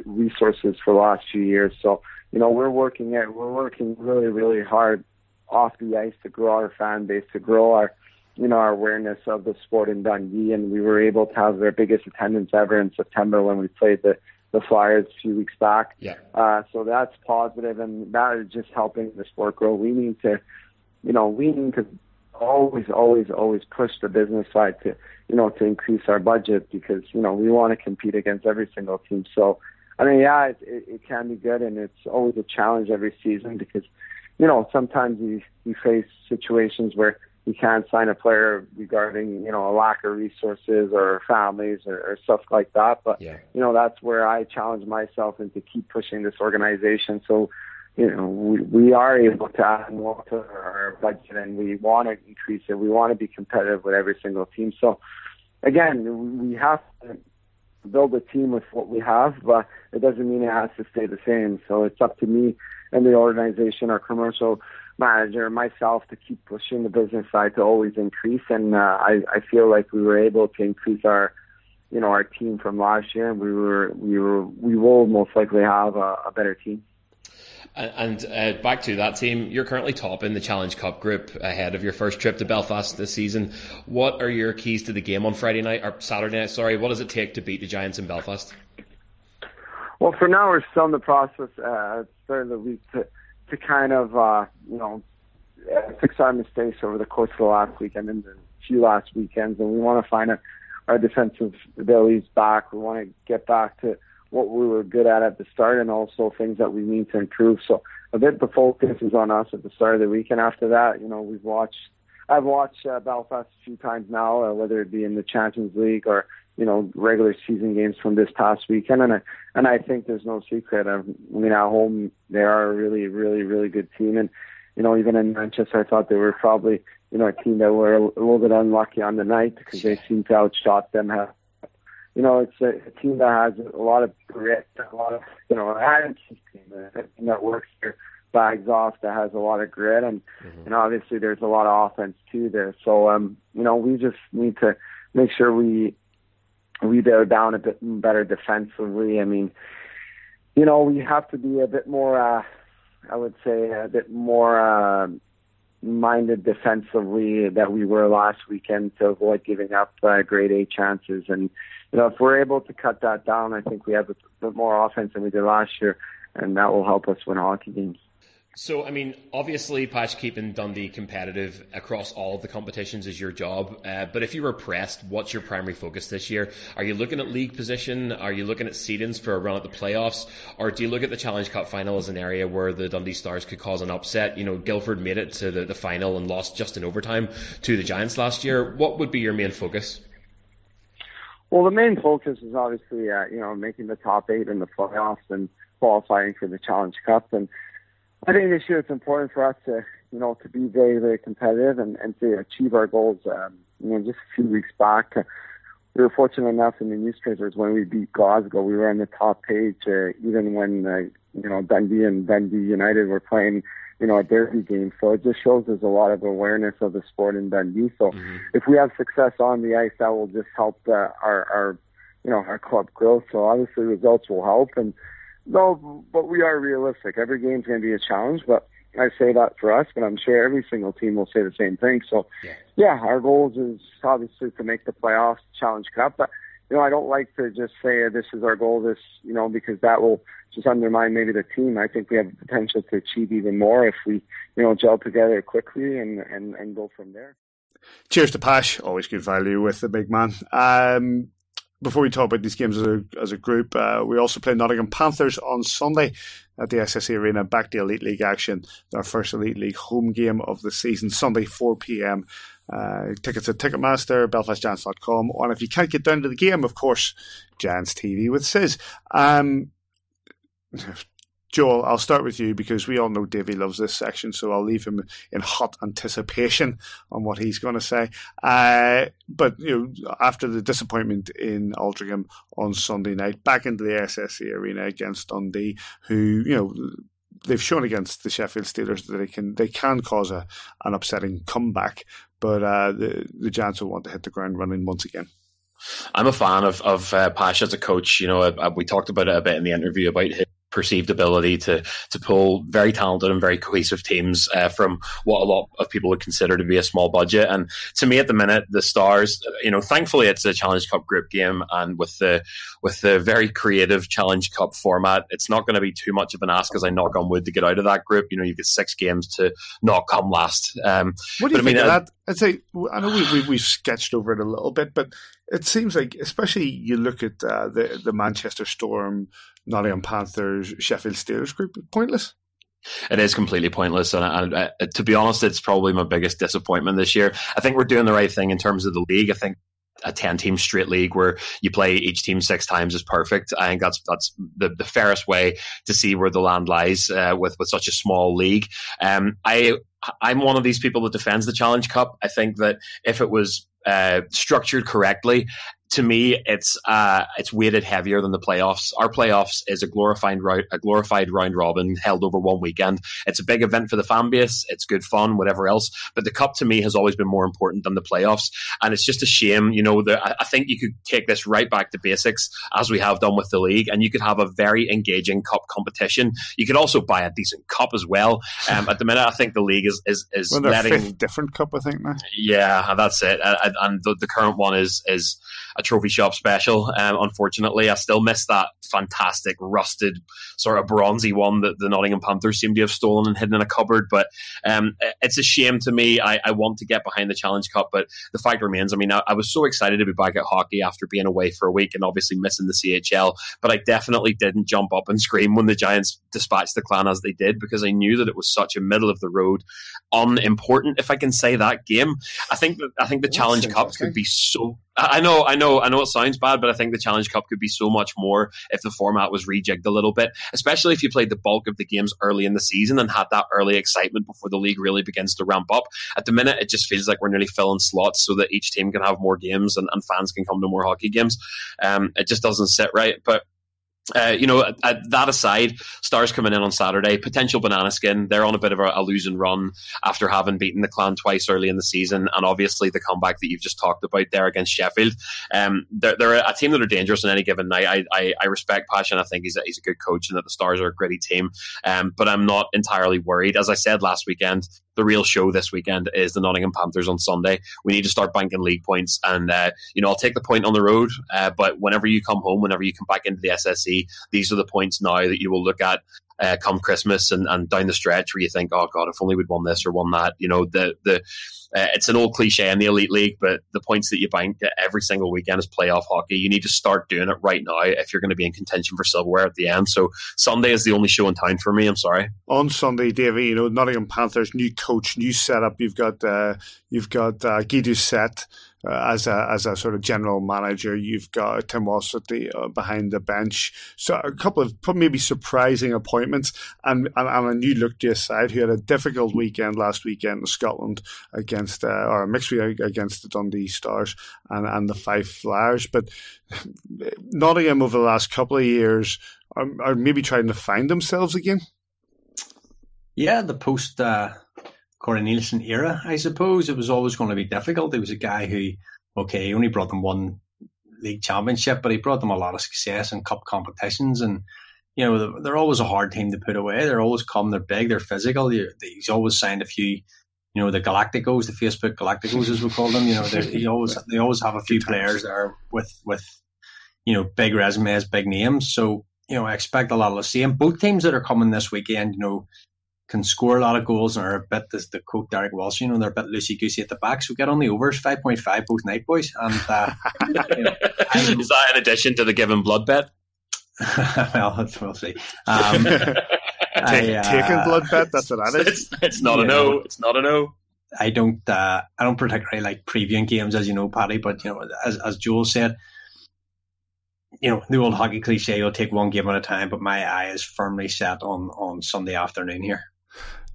[SPEAKER 12] resources for the last few years. So, you know, we're working at, we're working really, really hard off the ice to grow our fan base, to grow our, you know, our awareness of the sport in Dundee. And we were able to have their biggest attendance ever in September when we played the, the Flyers a few weeks back.
[SPEAKER 3] Yeah.
[SPEAKER 12] Uh, so that's positive and that is just helping the sport grow. We need to, you know, we need to always, always, always push the business side to, you know, to increase our budget because, you know, we want to compete against every single team. So, I mean, yeah, it, it, it can be good and it's always a challenge every season because, you know, sometimes you, you face situations where you can't sign a player regarding, you know, a lack of resources or families or, or stuff like that. But,
[SPEAKER 3] yeah.
[SPEAKER 12] you know, that's where I challenge myself and to keep pushing this organization. So, you know, we, we are able to add more to our budget and we want to increase it. We want to be competitive with every single team. So again, we have to build a team with what we have, but it doesn't mean it has to stay the same. So it's up to me and the organization, our commercial manager, myself to keep pushing the business side to always increase. And uh, I, I feel like we were able to increase our, you know, our team from last year, and we were, we were, we will most likely have a, a better team.
[SPEAKER 3] And uh, back to that team, you're currently top in the Challenge Cup group ahead of your first trip to Belfast this season. What are your keys to the game on Friday night or Saturday night? Sorry, what does it take to beat the Giants in Belfast?
[SPEAKER 12] Well, for now, we're still in the process uh, start of the week to to kind of uh, you know fix our mistakes over the course of the last weekend and the few last weekends, and we want to find our defensive abilities back. We want to get back to what we were good at at the start and also things that we need to improve. So a bit the focus is on us at the start of the week, and after that, you know, we've watched. I've watched uh, Belfast a few times now, uh, whether it be in the Champions League or you know regular season games from this past weekend, and I and I think there's no secret. I mean, at home they are a really, really, really good team, and you know even in Manchester, I thought they were probably you know a team that were a, little bit unlucky on the night because they seemed to outshot them, have you know, it's a, a team that has a lot of grit, a lot of, you know, attitude team, a team that works their bags off, that has a lot of grit, and mm-hmm. and obviously there's a lot of offense too there. So, um, you know, we just need to make sure we we bear down a bit better defensively. I mean, you know, we have to be a bit more, uh, I would say, a bit more. Uh, minded defensively that we were last weekend to avoid giving up uh, grade A chances. And, you know, if we're able to cut that down, I think we have a bit more offense than we did last year, and that will help us win hockey games.
[SPEAKER 3] So, I mean, obviously, Pash, keeping Dundee competitive across all of the competitions is your job. Uh, but if you were pressed, what's your primary focus this year? Are you looking at league position? Are you looking at seedings for a run at the playoffs? Or do you look at the Challenge Cup final as an area where the Dundee Stars could cause an upset? You know, Guildford made it to the, the final and lost just in overtime to the Giants last year. What would be your main focus?
[SPEAKER 12] Well, the main focus is obviously, uh, you know, making the top eight in the playoffs and qualifying for the Challenge Cup. And I think this year it's important for us to, you know, to be very, very competitive and, and to achieve our goals. Um, you know, just a few weeks back, we were fortunate enough in the newspapers when we beat Glasgow. We were on the top page, uh, even when, uh, you know, Dundee and Dundee United were playing, you know, a derby game. So it just shows there's a lot of awareness of the sport in Dundee. So mm-hmm. if we have success on the ice, that will just help uh, our, our, you know, our club growth. So obviously results will help and, no, but we are realistic. Every game's going to be a challenge, but I say that for us, but I'm sure every single team will say the same thing. So, yeah, yeah our goals is obviously to make the playoffs, Challenge Cup, but you know, I don't like to just say this is our goal, this, you know, because that will just undermine maybe the team. I think we have the potential to achieve even more if we, you know, gel together quickly and, and, and go from there.
[SPEAKER 1] Cheers to Pash. Always good value with the big man. Um, before we talk about these games as a, as a group, uh, we also play Nottingham Panthers on Sunday at the SSE Arena, back to Elite League action. Our first Elite League home game of the season, Sunday, 4 p.m. Uh, tickets at Ticketmaster, BelfastGiants.com. And if you can't get down to the game, of course, Giants TV with Sis. Um, Joel, I'll start with you because we all know Davey loves this section, so I'll leave him in hot anticipation on what he's going to say. Uh, but you know, after the disappointment in Altrincham on Sunday night, back into the SSE arena against Dundee, who you know they've shown against the Sheffield Steelers that they can they can cause a an upsetting comeback, but uh, the the Giants will want to hit the ground running once again.
[SPEAKER 3] I'm a fan of of uh, Pash as a coach. You know, uh, we talked about it a bit in the interview about his perceived ability to to pull very talented and very cohesive teams uh, from what a lot of people would consider to be a small budget. And to me, at the minute, the Stars, you know, thankfully it's a Challenge Cup group game, and with the with the very creative Challenge Cup format, it's not going to be too much of an ask as I knock on wood to get out of that group. You know, you get six games to not come last. Um,
[SPEAKER 1] what do you think I mean, of uh, that? I'd say I know we, we we've sketched over it a little bit, but it seems like, especially you look at uh, the the Manchester Storm Nottingham Panthers, Sheffield Steelers group pointless.
[SPEAKER 3] It is completely pointless, and, and uh, to be honest, it's probably my biggest disappointment this year. I think we're doing the right thing in terms of the league. I think a 10 team straight league where you play each team six times is perfect. I think that's that's the, the fairest way to see where the land lies uh, with with such a small league. Um, I I'm one of these people that defends the Challenge Cup. I think that if it was uh, structured correctly, to me, it's uh, it's weighted heavier than the playoffs. Our playoffs is a glorified a glorified round robin held over one weekend. It's a big event for the fan base. It's good fun, whatever else. But the cup to me has always been more important than the playoffs, and it's just a shame. You know, the, I think you could take this right back to basics as we have done with the league, and you could have a very engaging cup competition. You could also buy a decent cup as well. Um, at the minute, I think the league is is is
[SPEAKER 1] well,
[SPEAKER 3] letting
[SPEAKER 1] different cup. I think now.
[SPEAKER 3] Yeah, that's it. And, and the, the current one is is a trophy shop special. Um, unfortunately, I still miss that fantastic rusted sort of bronzy one that the Nottingham Panthers seem to have stolen and hidden in a cupboard. But um, it's a shame to me. I, I, want to get behind the Challenge Cup, but the fact remains. I mean, I, I, was so excited to be back at hockey after being away for a week and obviously missing the CHL. But I definitely didn't jump up and scream when the Giants dispatched the Clan as they did because I knew that it was such a middle of the road, unimportant, if I can say that game. I think that I think the Challenge Cup could be so I know, I know, I know it sounds bad, but I think the Challenge Cup could be so much more if the format was rejigged a little bit, especially if you played the bulk of the games early in the season and had that early excitement before the league really begins to ramp up. At the minute, it just feels like we're nearly filling slots so that each team can have more games and, and fans can come to more hockey games. Um, it just doesn't sit right, but uh, you know, that aside, Stars coming in on Saturday, potential banana skin. They're on a bit of a, a, losing run after having beaten the Clan twice early in the season, and obviously the comeback that you've just talked about there against Sheffield. Um, they're, they're, a team that are dangerous on any given night. I, I, I respect Passion. I think he's a, he's a good coach, and that the Stars are a gritty team. Um, but I'm not entirely worried. As I said last weekend, the real show this weekend is the Nottingham Panthers on Sunday. We need to start banking league points, and uh, you know I'll take the point on the road, uh, but whenever you come home, whenever you come back into the SSE, these are the points now that you will look at uh, come Christmas and, and down the stretch where you think, oh God, if only we'd won this or won that. You know, the the uh, it's an old cliche in the elite league, but the points that you bank every single weekend is playoff hockey. You need to start doing it right now if you're going to be in contention for silverware at the end. So Sunday is the only show in town for me. I'm sorry.
[SPEAKER 1] On Sunday, Davey, you know Nottingham Panthers, new coach, new setup. You've got uh, you've got uh, Guy Doucette uh, as a as a sort of general manager. You've got Tim Walsh uh, behind the bench. So a couple of maybe surprising appointments, and and, and a new look to your side who had a difficult weekend last weekend in Scotland against uh, or a mixed week against the Dundee Stars and and the Fife Flyers. But Nottingham over the last couple of years are, are maybe trying to find themselves again.
[SPEAKER 2] Yeah, the post uh, Corey Neilson era, I suppose. It was always going to be difficult. He was a guy who, okay, he only brought them one league championship, but he brought them a lot of success in cup competitions. And, you know, they're always a hard team to put away. They're always come, they're big, they're physical. He's always signed a few, you know, the Galacticos, the Facebook Galacticos, as we call them. You know, he always they always have a few players there with, with, you know, big resumes, big names. So, you know, I expect a lot of the same. Both teams that are coming this weekend, you know, can score a lot of goals and are a bit, as the quote Derek Walsh, you know, they're a bit loosey goosey at the back. So get on the overs, 5.5 both night, boys. And uh, you know,
[SPEAKER 3] Is that in addition to the given blood bet?
[SPEAKER 2] well, we'll see. Um,
[SPEAKER 1] Take,
[SPEAKER 2] I, uh,
[SPEAKER 1] taking blood bet, that's what that is.
[SPEAKER 3] It's, it's not a no.
[SPEAKER 2] know.
[SPEAKER 3] It's not a no.
[SPEAKER 2] I don't uh, I don't particularly like previewing games, as you know, Paddy. But you know, as as Joel said, you know, the old hockey cliche, you'll take one game at a time. But my eye is firmly set on on Sunday afternoon here.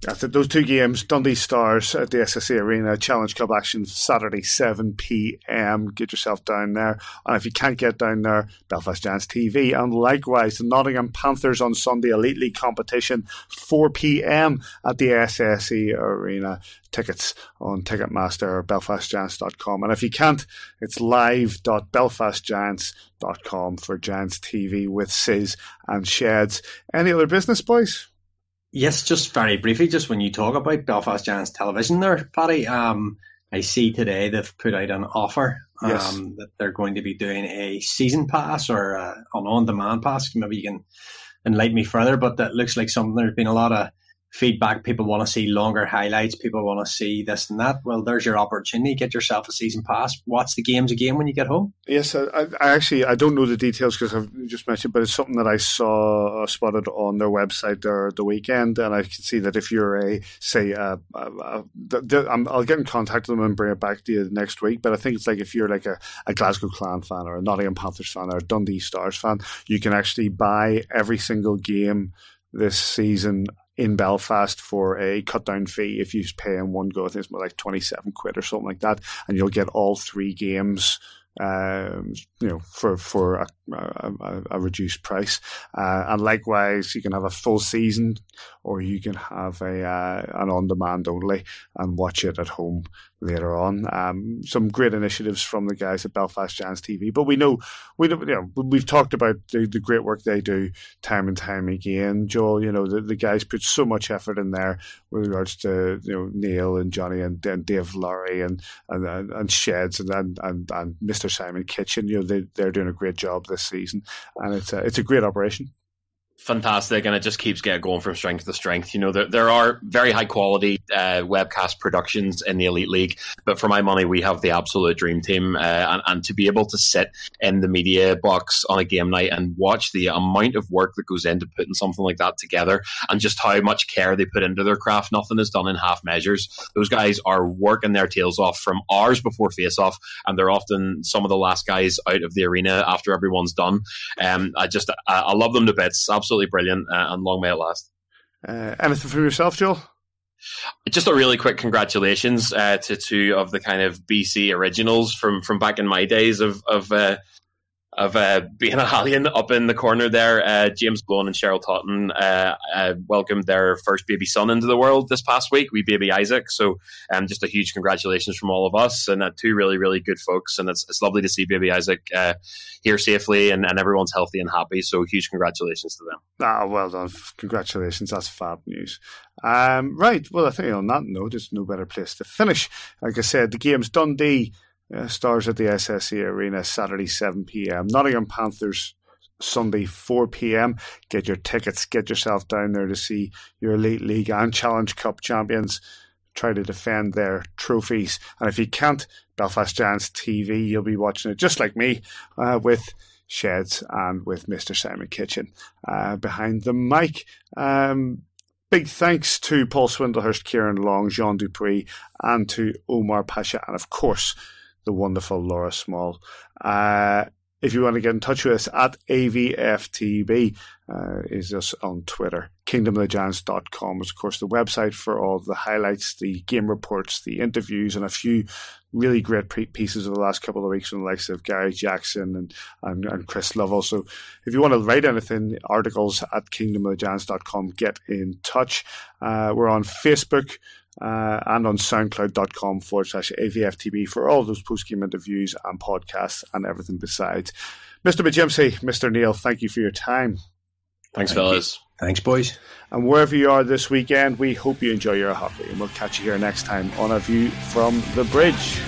[SPEAKER 1] Those two games, Dundee Stars at the SSE Arena, Challenge Cup action Saturday, 7 p.m. Get yourself down there. And if you can't get down there, Belfast Giants TV. And likewise, the Nottingham Panthers on Sunday, Elite League competition, 4 p.m. at the SSE Arena. Tickets on Ticketmaster or belfastgiants.com. And if you can't, it's live.belfastgiants.com for Giants TV with Sis and Sheds. Any other business, boys?
[SPEAKER 2] Yes, just very briefly, just when you talk about Belfast Giants television there, Paddy, um, I see today they've put out an offer um,
[SPEAKER 1] Yes.
[SPEAKER 2] that they're going to be doing a season pass or uh, an on demand pass. Maybe you can enlighten me further, but that looks like something there's been a lot of feedback. People want to see longer highlights, people want to see this and that. Well, there's your opportunity. Get yourself a season pass, watch the games again when you get home.
[SPEAKER 1] Yes, I, I actually I don't know the details because I've just mentioned, but it's something that I saw uh, spotted on their website there the weekend, and I can see that if you're a say, uh, uh, I'll get in contact with them and bring it back to you next week. But I think it's like if you're like a, a Glasgow Clan fan or a Nottingham Panthers fan or a Dundee Stars fan, you can actually buy every single game this season in Belfast for a cut down fee if you pay in one go. I think it's like 27 quid or something like that. And you'll get all three games, um, you know, for, for a, a, a- reduced price. Uh, and likewise, you can have a full season or you can have a, uh, an on demand only and watch it at home later on. Um, some great initiatives from the guys at Belfast Giants TV, but we know, we you know we've talked about the, the great work they do time and time again. Joel, you know, the, the guys put so much effort in there with regards to, you know, Neil and Johnny and, and Dave Laurie and, and, and, Sheds and, and, and, and Mr. Simon Kitchen, you know, they, they're doing a great job this season and it's a, uh, it's a great operation.
[SPEAKER 3] Fantastic and it just keeps getting going from strength to strength. You know there, there are very high quality uh, webcast productions in the elite league but for my money we have the absolute dream team uh, and, and to be able to sit in the media box on a game night and watch the amount of work that goes into putting something like that together and just how much care they put into their craft nothing is done in half measures. Those guys are working their tails off from hours before face off and they're often some of the last guys out of the arena after everyone's done. Um, I just I, I love them to bits absolutely brilliant uh, and long may it last
[SPEAKER 1] Uh, anything from yourself, Joel?
[SPEAKER 3] just a really quick congratulations uh, to two of the kind of BC originals from from back in my days of of uh, of uh, being a Hallion up in the corner there. Uh, James Blown and Cheryl Totten uh, uh, welcomed their first baby son into the world this past week, we baby Isaac. So um, just a huge congratulations from all of us and uh, two really, really good folks. And it's, it's lovely to see baby Isaac uh, here safely and, and everyone's healthy and happy. So huge congratulations to them.
[SPEAKER 1] Ah, well done. Congratulations. That's fab news. Um, right. Well, I think on that note, there's no better place to finish. Like I said, the game's done. Dundee uh, stars at the SSE Arena Saturday, 7 p.m. Nottingham Panthers Sunday, 4 p.m. Get your tickets. Get yourself down there to see your Elite League and Challenge Cup champions try to defend their trophies. And if you can't, Belfast Giants TV, you'll be watching it just like me uh, with Sheds and with Mr. Simon Kitchen uh, behind the mic. Um, big thanks to Paul Swindlehurst, Ciaran Long, Jean Dupuy, and to Omar Pacha, and of course, the wonderful Laura Small. Uh, if you want to get in touch with us at AVFTB, uh, is us on Twitter. KingdomoftheGiants.com is, of course, the website for all the highlights, the game reports, the interviews, and a few really great pieces of the last couple of weeks from the likes of Gary Jackson and, and, and Chris Lovell. So if you want to write anything, articles at KingdomoftheGiants.com, get in touch. Uh, we're on Facebook. Uh, and on soundcloud.com forward slash AVFTB for all those post game interviews and podcasts and everything besides. Mr. McJimsey, Mr. Neil, thank you for your time.
[SPEAKER 3] Thanks,
[SPEAKER 2] Thank
[SPEAKER 3] fellas.
[SPEAKER 2] Thanks, boys.
[SPEAKER 1] And wherever you are this weekend, we hope you enjoy your hockey. And we'll catch you here next time on A View from the Bridge.